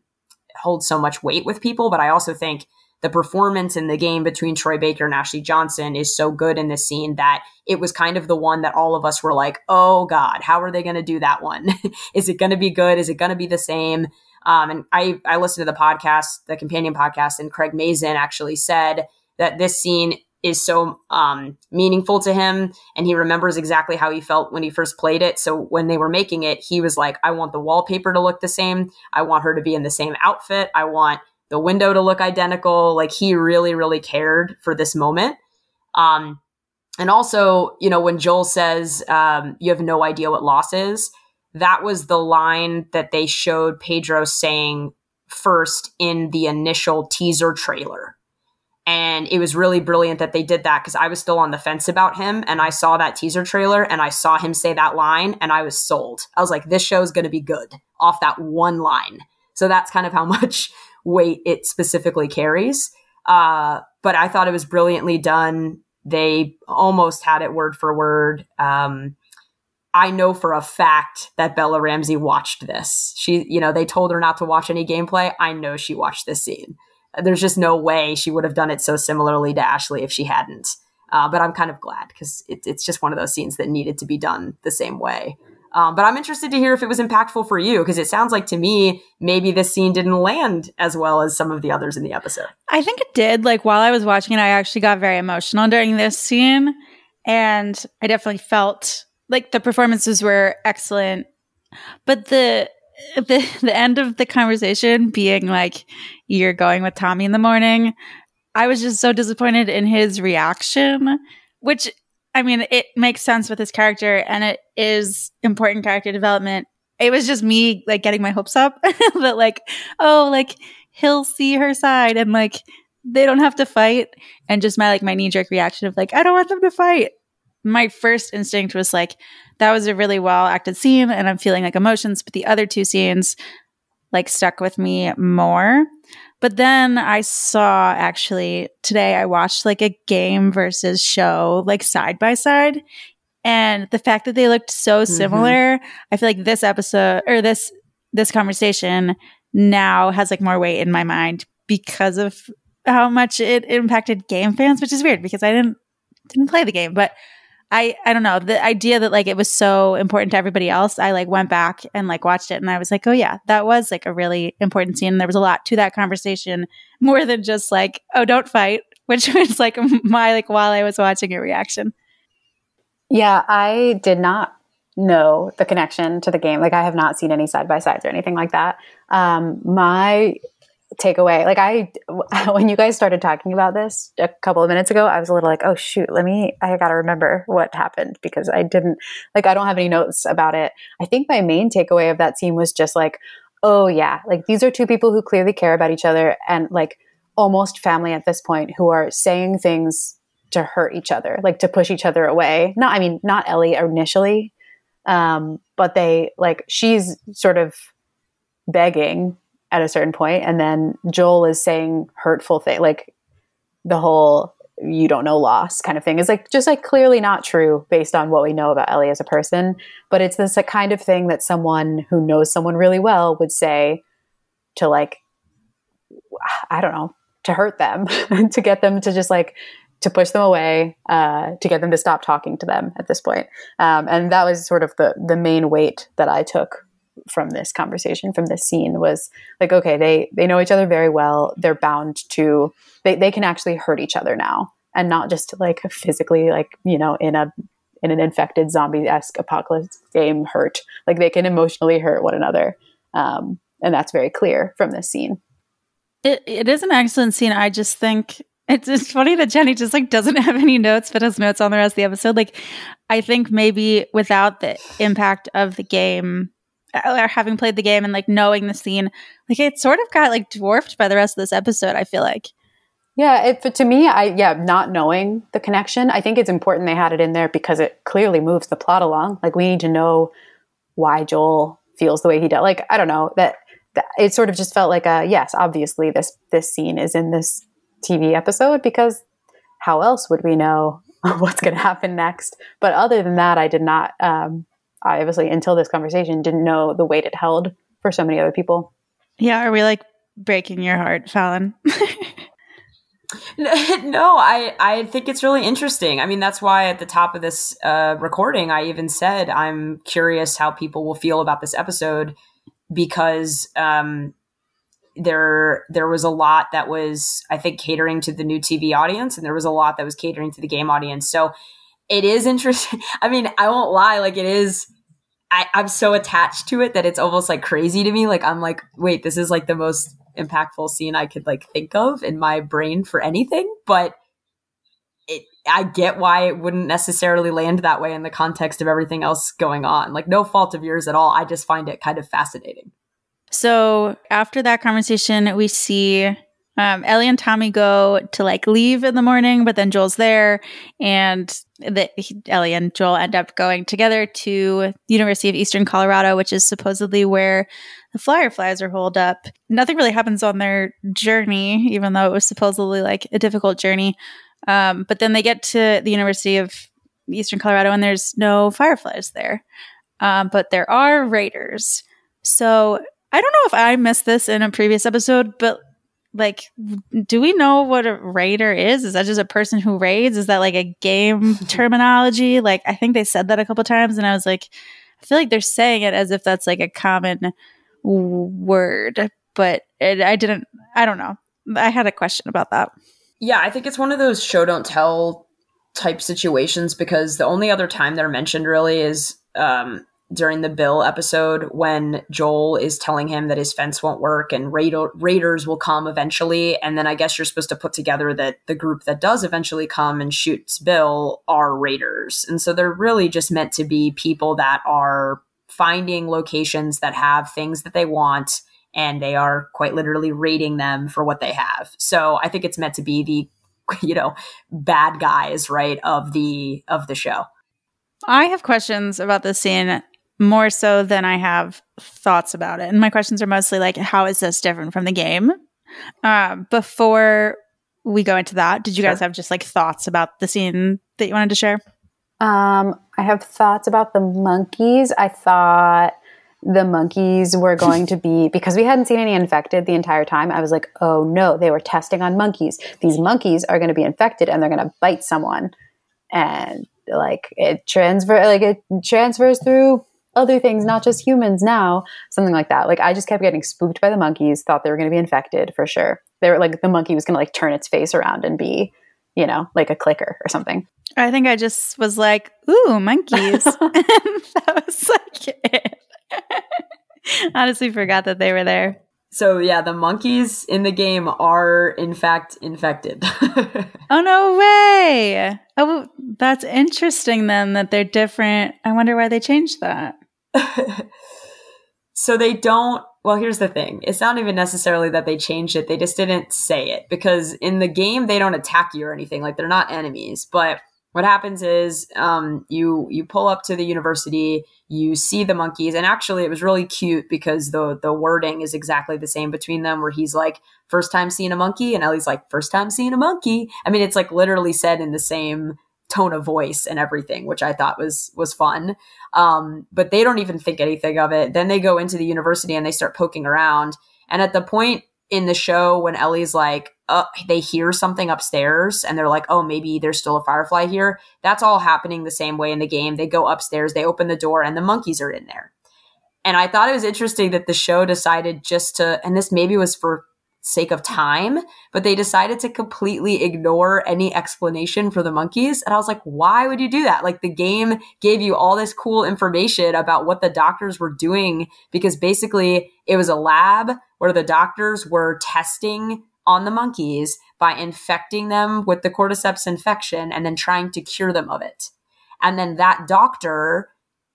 holds so much weight with people. But I also think the performance in the game between Troy Baker and Ashley Johnson is so good in this scene that it was kind of the one that all of us were like, oh God, how are they going to do that one? is it going to be good? Is it going to be the same? Um, and I, I listened to the podcast, the companion podcast, and Craig Mazin actually said that this scene is so um, meaningful to him and he remembers exactly how he felt when he first played it so when they were making it he was like i want the wallpaper to look the same i want her to be in the same outfit i want the window to look identical. Like he really, really cared for this moment. Um, and also, you know, when Joel says, um, you have no idea what loss is, that was the line that they showed Pedro saying first in the initial teaser trailer. And it was really brilliant that they did that because I was still on the fence about him. And I saw that teaser trailer and I saw him say that line and I was sold. I was like, this show is going to be good off that one line. So that's kind of how much weight it specifically carries. Uh, but I thought it was brilliantly done. They almost had it word for word. Um, I know for a fact that Bella Ramsey watched this. She, you know, they told her not to watch any gameplay. I know she watched this scene. There's just no way she would have done it so similarly to Ashley if she hadn't. Uh, but I'm kind of glad because it, it's just one of those scenes that needed to be done the same way. Um, but I'm interested to hear if it was impactful for you because it sounds like to me maybe this scene didn't land as well as some of the others in the episode. I think it did. Like while I was watching it, I actually got very emotional during this scene, and I definitely felt like the performances were excellent. But the the the end of the conversation being like you're going with Tommy in the morning, I was just so disappointed in his reaction, which I mean, it makes sense with his character and it is important character development. It was just me like getting my hopes up that like, oh, like he'll see her side and like they don't have to fight. And just my like my knee jerk reaction of like, I don't want them to fight. My first instinct was like, that was a really well acted scene and I'm feeling like emotions, but the other two scenes like stuck with me more. But then I saw actually today I watched like a game versus show like side by side. And the fact that they looked so mm-hmm. similar, mm-hmm. I feel like this episode or this this conversation now has like more weight in my mind because of how much it impacted game fans, which is weird because I didn't didn't play the game, but I I don't know the idea that like it was so important to everybody else. I like went back and like watched it, and I was like, oh yeah, that was like a really important scene. There was a lot to that conversation, more than just like, oh, don't fight, which was like my like while I was watching a reaction. Yeah, I did not know the connection to the game. Like I have not seen any side by sides or anything like that. Um, my takeaway. Like I, when you guys started talking about this a couple of minutes ago, I was a little like, oh shoot, let me, I got to remember what happened because I didn't, like, I don't have any notes about it. I think my main takeaway of that scene was just like, oh yeah, like these are two people who clearly care about each other and like almost family at this point who are saying things to hurt each other, like to push each other away. Not, I mean, not Ellie initially, um, but they like she's sort of begging at a certain point and then joel is saying hurtful thing like the whole you don't know loss kind of thing is like just like clearly not true based on what we know about ellie as a person but it's this kind of thing that someone who knows someone really well would say to like i don't know to hurt them to get them to just like to push them away uh, to get them to stop talking to them at this point. Um, and that was sort of the the main weight that i took from this conversation from this scene was like okay they they know each other very well. They're bound to they, they can actually hurt each other now and not just like physically like you know in a in an infected zombie-esque apocalypse game hurt. Like they can emotionally hurt one another. Um, and that's very clear from this scene. It, it is an excellent scene. I just think it's, it's funny that Jenni just like doesn't have any notes, but has notes on the rest of the episode. Like, I think maybe without the impact of the game, or having played the game and like knowing the scene, like it sort of got like dwarfed by the rest of this episode. I feel like. Yeah, it, to me, I yeah, not knowing the connection, I think it's important they had it in there because it clearly moves the plot along. Like we need to know why Joel feels the way he does. Like I don't know that, that it sort of just felt like a yes, obviously this this scene is in this TV episode because how else would we know what's going to happen next? But other than that, I did not. Um, I obviously until this conversation didn't know the weight it held for so many other people. Yeah, are we like breaking your heart, Falon? no, I I think it's really interesting. I mean, that's why at the top of this uh, recording, I even said I'm curious how people will feel about this episode because um, there there was a lot that was I think catering to the new TV audience, and there was a lot that was catering to the game audience. So it is interesting. I mean, I won't lie, like it is. I, I'm so attached to it that it's almost like crazy to me. Like I'm like, wait, this is like the most impactful scene I could like think of in my brain for anything, but it, I get why it wouldn't necessarily land that way in the context of everything else going on. Like no fault of yours at all. I just find it kind of fascinating. So after that conversation, we see um, Ellie and Tommy go to like leave in the morning, but then Joel's there, and the, Ellie and Joel end up going together to University of Eastern Colorado, which is supposedly where the Fireflies are holed up. Nothing really happens on their journey, even though it was supposedly like a difficult journey. Um, but then they get to the University of Eastern Colorado, and there's no Fireflies there, um, but there are Raiders. So I don't know if I missed this in a previous episode, but like do we know what a raider is? Is that just a person who raids? Is that like a game terminology? Like i think they said that a couple times and i was like i feel like they're saying it as if that's like a common word but it, i didn't i don't know. I had a question about that. Yeah i think it's one of those show don't tell type situations because the only other time they're mentioned really is um, during the Bill episode when Joel is telling him that his fence won't work and Raider- Raiders will come eventually. And then I guess you're supposed to put together that the group that does eventually come and shoots Bill are Raiders. And so they're really just meant to be people that are finding locations that have things that they want and they are quite literally rating them for what they have. So I think it's meant to be the you know bad guys right of the of the show. I have questions about this scene more so than I have thoughts about it. And my questions are mostly like, how is this different from the game? Um, before we go into that, did you sure. guys have just like thoughts about the scene that you wanted to share? Um, I have thoughts about the monkeys. I thought the monkeys were going to be because we hadn't seen any infected the entire time. I was like, oh no, they were testing on monkeys. These monkeys are going to be infected and they're going to bite someone, and like it transfer like it transfers through other things, not just humans now, something like that. Like I just kept getting spooked by the monkeys, thought they were going to be infected for sure. They were like the monkey was going to like turn its face around and be, you know, like a clicker or something. I think I just was like, ooh, monkeys. that was like it. Honestly, forgot that they were there. So yeah, the monkeys in the game are in fact infected. oh no way. Oh, that's interesting then that they're different. I wonder why they changed that. so they don't well here's the thing. It's not even necessarily that they changed it. They just didn't say it because in the game they don't attack you or anything. Like they're not enemies. But what happens is um, you you pull up to the university you see the monkeys. And actually it was really cute because the the wording is exactly the same between them where he's like first time seeing a monkey. And ellie's like first time seeing a monkey. I mean it's like literally said in the same tone of voice and everything, which I thought was was fun. Um, but they don't even think anything of it. Then they go into the university and they start poking around. And at the point in the show when Ellie's like, uh, they hear something upstairs and they're like, oh, maybe there's still a firefly here. That's all happening the same way in the game. They go upstairs, they open the door, and the monkeys are in there. And I thought it was interesting that the show decided just to, and this maybe was for sake of time, but they decided to completely ignore any explanation for the monkeys. And I was like, why would you do that? Like the game gave you all this cool information about what the doctors were doing because basically it was a lab where the doctors were testing on the monkeys by infecting them with the cordyceps infection and then trying to cure them of it. And then that doctor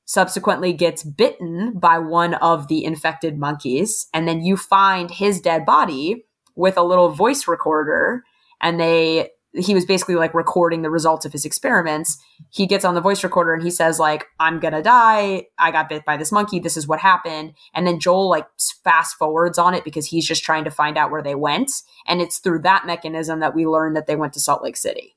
subsequently gets bitten by one of the infected monkeys. And then you find his dead body with a little voice recorder. And they, he was basically like recording the results of his experiments. He gets on the voice recorder and he says, like, I'm gonna die. I got bit by this monkey. This is what happened. And then Joel like fast forwards on it because he's just trying to find out where they went. And it's through that mechanism that we learn that they went to Salt Lake City.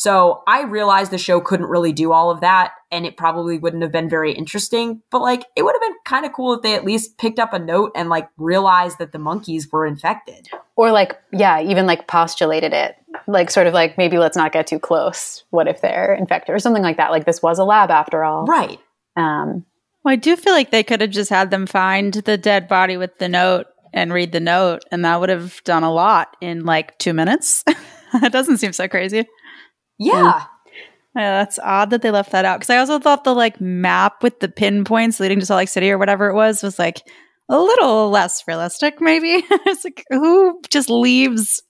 So I realized the show couldn't really do all of that and it probably wouldn't have been very interesting, but like it would have been kind of cool if they at least picked up a note and like realized that the monkeys were infected. Or like, yeah, even like postulated it. Like sort of like maybe let's not get too close. What if they're infected or something like that? Like this was a lab after all. Right. Um Well, I do feel like they could have just had them find the dead body with the note and read the note, and that would have done a lot in like two minutes. that doesn't seem so crazy. Yeah. Yeah, that's odd that they left that out. Because I also thought the like map with the pinpoints leading to Salt Lake City or whatever it was was like a little less realistic. Maybe it's like who just leaves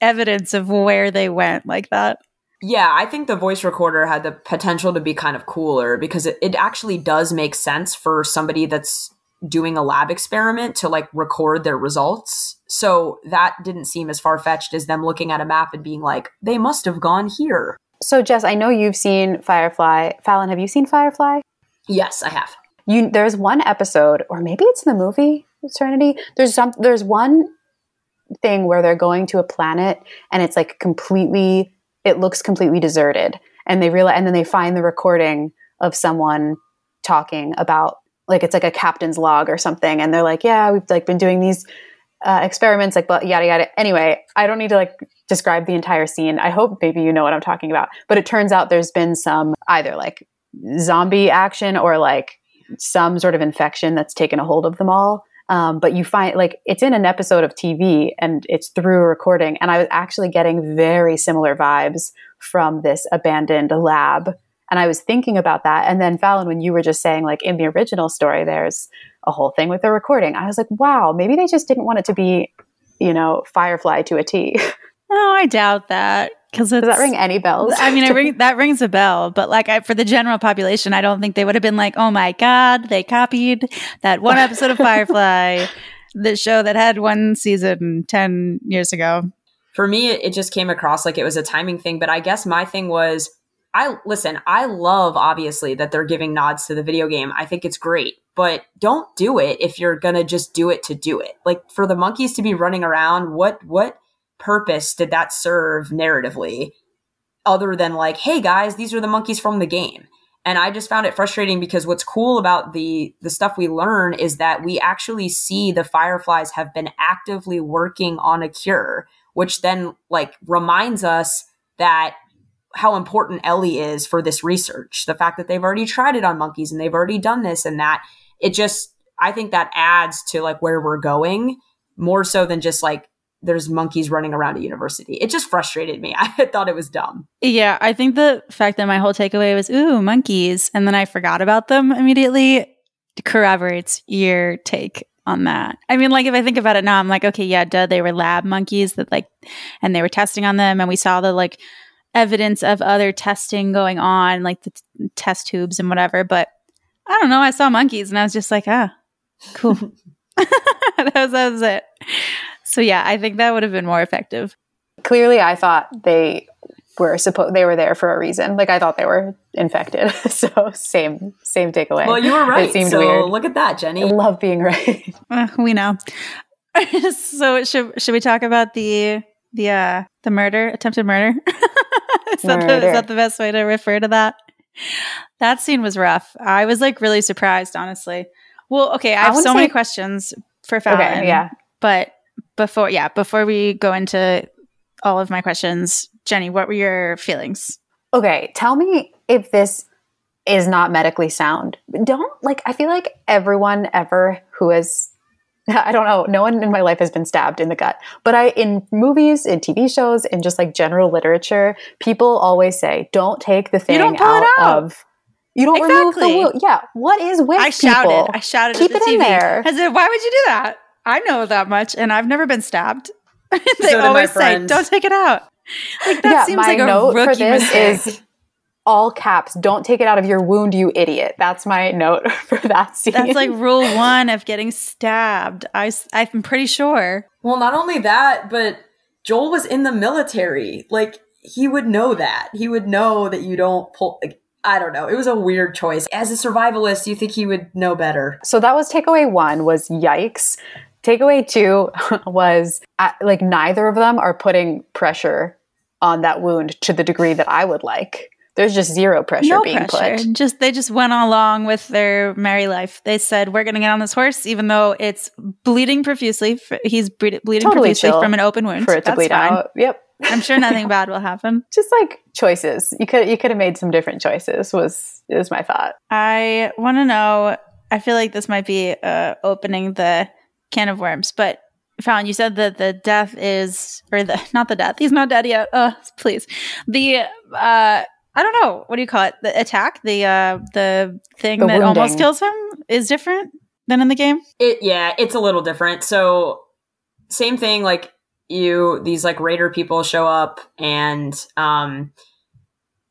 evidence of where they went like that. Yeah, I think the voice recorder had the potential to be kind of cooler because it, it actually does make sense for somebody that's doing a lab experiment to like record their results. So that didn't seem as far fetched as them looking at a map and being like, they must have gone here. so Jess, I know you've seen Firefly. Falon, have you seen Firefly? Yes, I have. You there's one episode, or maybe it's in the movie Serenity. There's some there's one thing where they're going to a planet and it's like completely it looks completely deserted. And they realize and then they find the recording of someone talking about like it's like a captain's log or something and they're like yeah we've like been doing these uh, experiments like yada yada. Anyway i don't need to like describe the entire scene. I hope maybe you know what i'm talking about. But it turns out there's been some either like zombie action or like some sort of infection that's taken a hold of them all. Um, but you find like it's in an episode of tv and it's through a recording. And i was actually getting very similar vibes from this abandoned lab. And I was thinking about that. And then Falon, when you were just saying like in the original story, there's a whole thing with the recording. I was like, wow, maybe they just didn't want it to be, you know, Firefly to a T. Oh, I doubt that because Does that ring any bells? I mean, it ring, that rings a bell, but like I, for the general population, I don't think they would have been like, "Oh my god, they copied that one episode of Firefly, the show that had one season ten years ago." For me, it just came across like it was a timing thing, but I guess my thing was I listen, I love obviously that they're giving nods to the video game. I think it's great, but don't do it if you're going to just do it to do it. Like for the monkeys to be running around, what what purpose did that serve narratively other than like, "Hey guys, these are the monkeys from the game." And I just found it frustrating because what's cool about the the stuff we learn is that we actually see the fireflies have been actively working on a cure, which then like reminds us that how important Ellie is for this research. The fact that they've already tried it on monkeys and they've already done this and that. It just, I think that adds to like where we're going more so than just like there's monkeys running around a university. It just frustrated me. I thought it was dumb. Yeah, I think the fact that my whole takeaway was "ooh monkeys" and then I forgot about them immediately corroborates your take on that. I mean, like if I think about it now, I'm like, okay, yeah, duh, they were lab monkeys that like, and they were testing on them, and we saw the like evidence of other testing going on, like the t- test tubes and whatever. But I don't know. I saw monkeys and I was just like, ah, cool. that, was, that was it. So yeah, I think that would have been more effective. Clearly, I thought they were supposed they were there for a reason. Like I thought they were infected. so same same takeaway. Well, you were right. It seemed so weird. look at that, Jenni. I love being right. Uh, we know. so should should we talk about the the uh the murder attempted murder? is, that the, Murder. is that the best way to refer to that? That scene was rough. I was like really surprised, honestly. Well, okay, I I have wouldn't so many questions for Falon. okay, yeah. But before, yeah, before we go into all of my questions, Jenni, what were your feelings? Okay, tell me if this is not medically sound. Don't like I feel like everyone ever who has I don't know, no one in my life has been stabbed in the gut. But I in movies, in TV shows, in just like general literature, people always say, don't take the thing don't pull it out, out. of you don't remove the Exactly. wound. Yeah. What is with I people? shouted. I shouted Keep at the it in there. I said, "Why would you do that? I know that much, and I've never been stabbed." they did my always say, "Don't take it out." Like that yeah, seems my like a note rookie for this mistake. is all caps. Don't take it out of your wound, you idiot. That's my note for that scene. That's like rule one of getting stabbed. I, I'm pretty sure. Well, not only that, but Joel was in the military. Like he would know that. He would know that you don't pull. Like, I don't know. It was a weird choice. As a survivalist, you think he would know better. so that was takeaway one was yikes. Takeaway two was like neither of them are putting pressure on that wound to the degree that I would like. There's just zero pressure no being pressure. put. Just they just went along with their merry life. They said we're going to get on this horse, even though it's bleeding profusely. He's ble- bleeding Totally profusely from an open wound. For it to That's bleed fine. out. Yep. I'm sure nothing bad will happen. Just like choices. You could you could have made some different choices was is my thought. I want to know. I feel like this might be uh, opening the can of worms, but Falon, you said that the death is, or the not the death. He's not dead yet. Uh, please. The uh, I don't know. What do you call it? The attack, the uh, the thing The that almost kills him is different than in the game. It yeah, it's a little different. So same thing like you these like raider people show up and um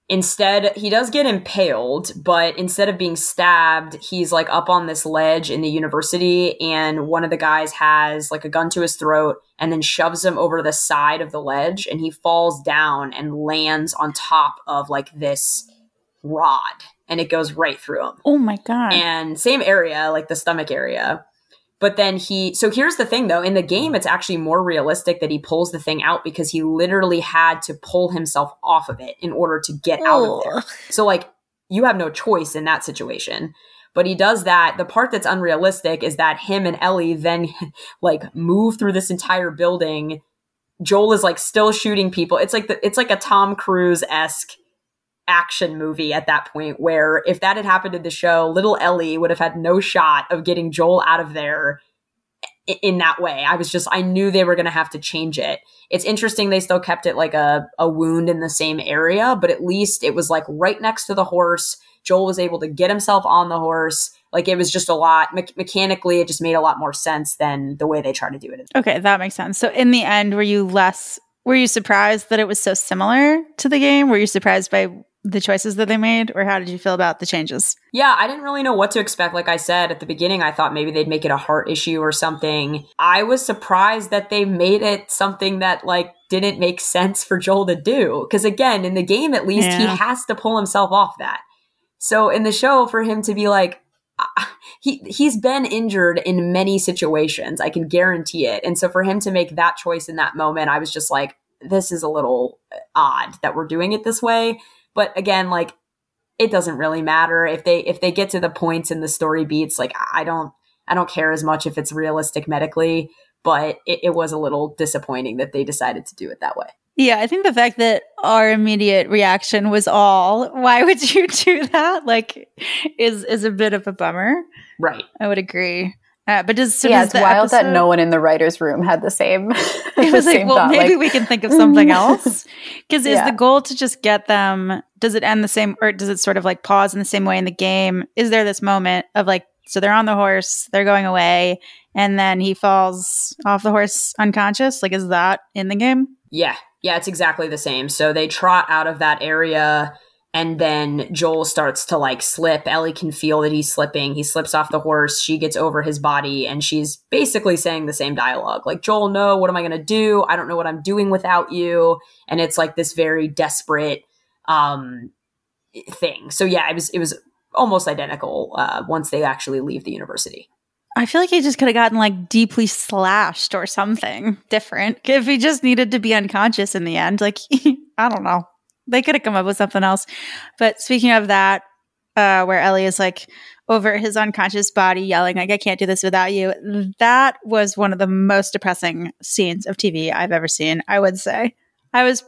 instead he does get impaled, but instead of being stabbed, he's like up on this ledge in the university and one of the guys has like a gun to his throat and then shoves him over the side of the ledge and he falls down and lands on top of like this rod and it goes right through him Oh my god! and same area, like the stomach area. But then he, so here's the thing though, in the game, it's actually more realistic that he pulls the thing out because he literally had to pull himself off of it in order to get out of there. So, like, you have no choice in that situation. But he does that. The part that's unrealistic is that him and Ellie then, like, move through this entire building. Joel is like still shooting people. It's like the, it's like a Tom Cruise esque action movie at that point where if that had happened in the show, little Ellie would have had no shot of getting Joel out of there in that way. I was just I knew they were going to have to change it. It's interesting they still kept it like a a wound in the same area, but at least it was like right next to the horse. Joel was able to get himself on the horse. Like it was just a lot me- mechanically it just made a lot more sense than the way they try to do it. Okay, that makes sense. So in the end, were you less? Were you surprised that it was so similar to the game? Were you surprised by the choices that they made, or how did you feel about the changes? Yeah, I didn't really know what to expect. Like I said at the beginning, I thought maybe they'd make it a heart issue or something. I was surprised that they made it something that like didn't make sense for Joel to do. Because again, in the game at least, he has to pull himself off that. So in the show, for him to be like, he he's been injured in many situations. I can guarantee it. And so for him to make that choice in that moment, I was just like, this is a little odd that we're doing it this way. But again, like it doesn't really matter if they if they get to the points and the story beats like i don't i don't care as much if it's realistic medically but it, it was a little disappointing that they decided to do it that way Yeah, I think the fact that our immediate reaction was all, "Why would you do that?" like is is a bit of a bummer. right I would agree. Uh, but does so yeah, does it's the wild that no one in the writers' room had the same. It the was like, well, thought, maybe like, we can think of something else. Because is Yeah. the goal to just get them? Does it end the same, or does it sort of like pause in the same way in the game? Is there this moment of like, so they're on the horse, they're going away, and then he falls off the horse unconscious? Like, is that in the game? yeah yeah it's exactly the same. So they trot out of that area and then joel starts to like slip. Ellie can feel that he's slipping. He slips off the horse. She gets over his body and she's basically saying the same dialogue like joel no what am i going to do? I don't know what i'm doing without you. And it's like this very desperate um thing. So yeah it was it was almost identical uh once they actually leave the university I feel like he just could have gotten like deeply slashed or something different. If he just needed to be unconscious in the end, like I don't know, they could have come up with something else. But speaking of that, uh, where Ellie is like over his unconscious body yelling like I can't do this without you. That was one of the most depressing scenes of TV I've ever seen. I would say I was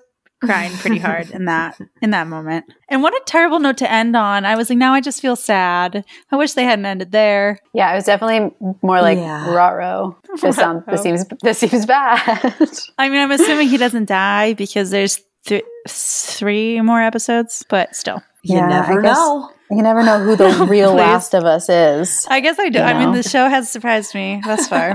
crying pretty hard in that in that moment. And what a terrible note to end on. I was like, now I just feel sad. I wish they hadn't ended there. Yeah, it was definitely more like Yeah. Raro. This um, sounds this seems this seems bad. I mean, I'm assuming he doesn't die because there's th- three more episodes, but still. you Yeah, never I guess- know you never know who the real Last of Us is. I guess I do. You I mean, the show has surprised me thus far,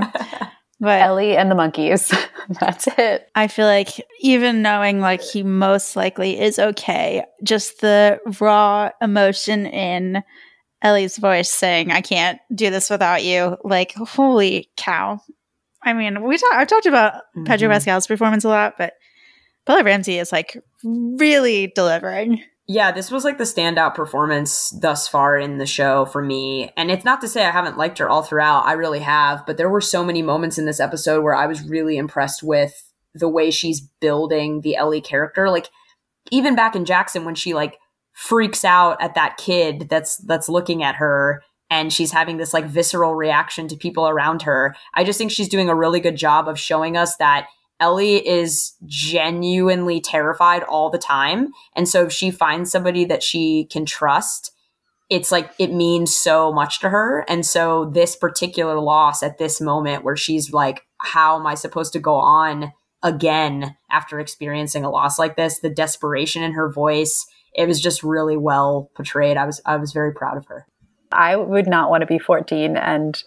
but Ellie and the monkeys. That's it. I feel like even knowing like he most likely is okay, just the raw emotion in Ellie's voice saying, "I can't do this without you," like holy cow. I mean, we talk, I've talked about Pedro Mhm. Pascal's performance a lot, but Bella Ramsey is like really delivering. Yeah, this was like the standout performance thus far in the show for me. And it's not to say I haven't liked her all throughout. I really have. But there were so many moments in this episode where I was really impressed with the way she's building the Ellie character. Like even back in Jackson when she like freaks out at that kid that's that's looking at her and she's having this like visceral reaction to people around her. I just think she's doing a really good job of showing us that Ellie is genuinely terrified all the time. And so if she finds somebody that she can trust, it's like it means so much to her. And so this particular loss at this moment where she's like, how am I supposed to go on again after experiencing a loss like this? The desperation in her voice, it was just really well portrayed. I was I was very proud of her. I would not want to be 14 and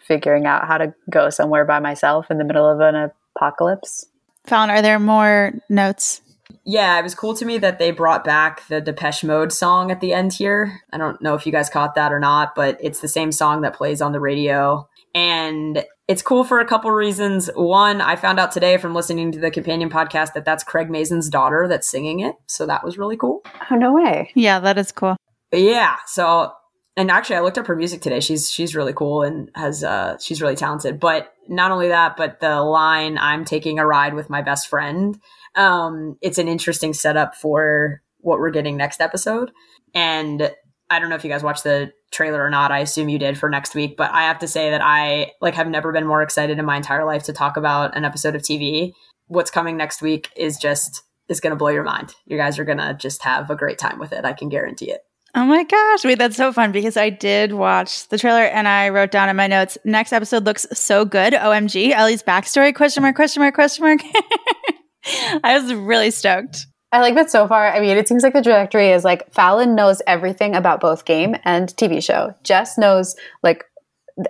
figuring out how to go somewhere by myself in the middle of an apocalypse. Falon, are there more notes? Yeah, it was cool to me that they brought back the Depeche Mode song at the end here. I don't know if you guys caught that or not, but it's the same song that plays on the radio. And it's cool for a couple reasons. One, I found out today from listening to the companion podcast that that's Craig Mazin's daughter that's singing it. So that was really cool. Oh, no way. Yeah, that is cool. But yeah, so and actually I looked up her music today. She's she's really cool and has uh she's really talented. But not only that, but the line I'm taking a ride with my best friend. Um it's an interesting setup for what we're getting next episode. And I don't know if you guys watched the trailer or not. I assume you did for next week, but I have to say that I like have never been more excited in my entire life to talk about an episode of TV. What's coming next week is just is going to blow your mind. You guys are going to just have a great time with it. I can guarantee it. Oh my gosh, wait, that's so fun because I did watch the trailer and I wrote down in my notes, next episode looks so good. OMG, Ellie's backstory, question mark, question mark, question mark. I was really stoked. I like that so far. I mean, it seems like the trajectory is like Falon knows everything about both game and TV show. Jess knows like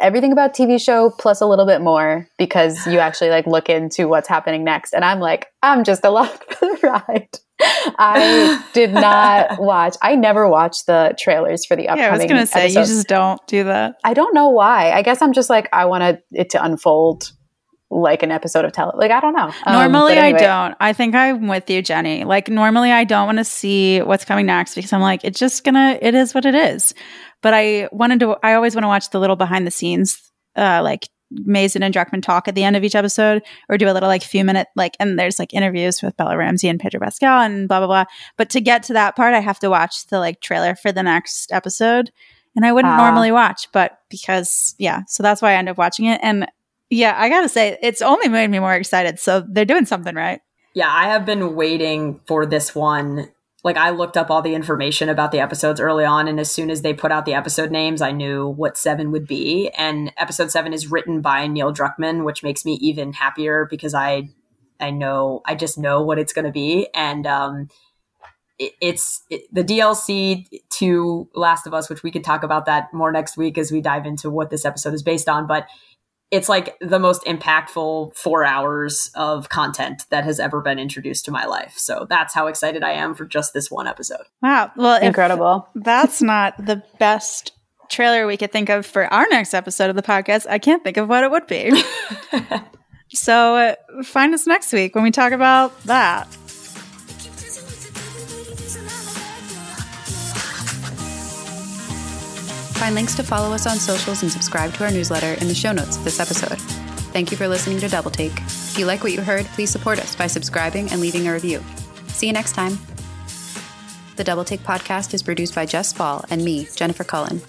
everything about TV show plus a little bit more because you actually like look into what's happening next. And I'm like, I'm just along for the ride. I did not watch. I never watched the trailers for the upcoming. Yeah, I was going to say episodes. you just don't do that. I don't know why. I guess I'm just like I wanted it to unfold like an episode of tele. Like I don't know. Um, normally anyway. I don't. I think I'm with you, Jenni. Like normally I don't want to see what's coming next because I'm like it's just gonna. It is what it is. But I wanted to. I always want to watch the little behind the scenes, uh, like Mazin and Druckmann talk at the end of each episode or do a little like few minute like and there's like interviews with Bella Ramsey and Pedro Pascal and blah blah blah. But to get to that part, I have to watch the like trailer for the next episode. And I wouldn't uh, normally watch, but because yeah, so that's why I end up watching it. And yeah, I gotta say, it's only made me more excited. So they're doing something right. Yeah, I have been waiting for this one like I looked up all the information about the episodes early on, and as soon as they put out the episode names, I knew what seven would be. And episode seven is written by Neil Druckmann, which makes me even happier because I I know I just know what it's going to be, and um, it, it's it, the DLC to Last of Us, which we could talk about that more next week as we dive into what this episode is based on. But it's like the most impactful four hours of content that has ever been introduced to my life. So that's how excited I am for just this one episode. Wow. Well, incredible. That's not the best trailer we could think of for our next episode of the podcast. I can't think of what it would be. so uh, find us next week when we talk about that. Find links to follow us on socials and subscribe to our newsletter in the show notes of this episode. Thank you for listening to Double Take. If you like what you heard, please support us by subscribing and leaving a review. See you next time. The Double Take podcast is produced by Jess Spoll and me, Jennifer Cullen.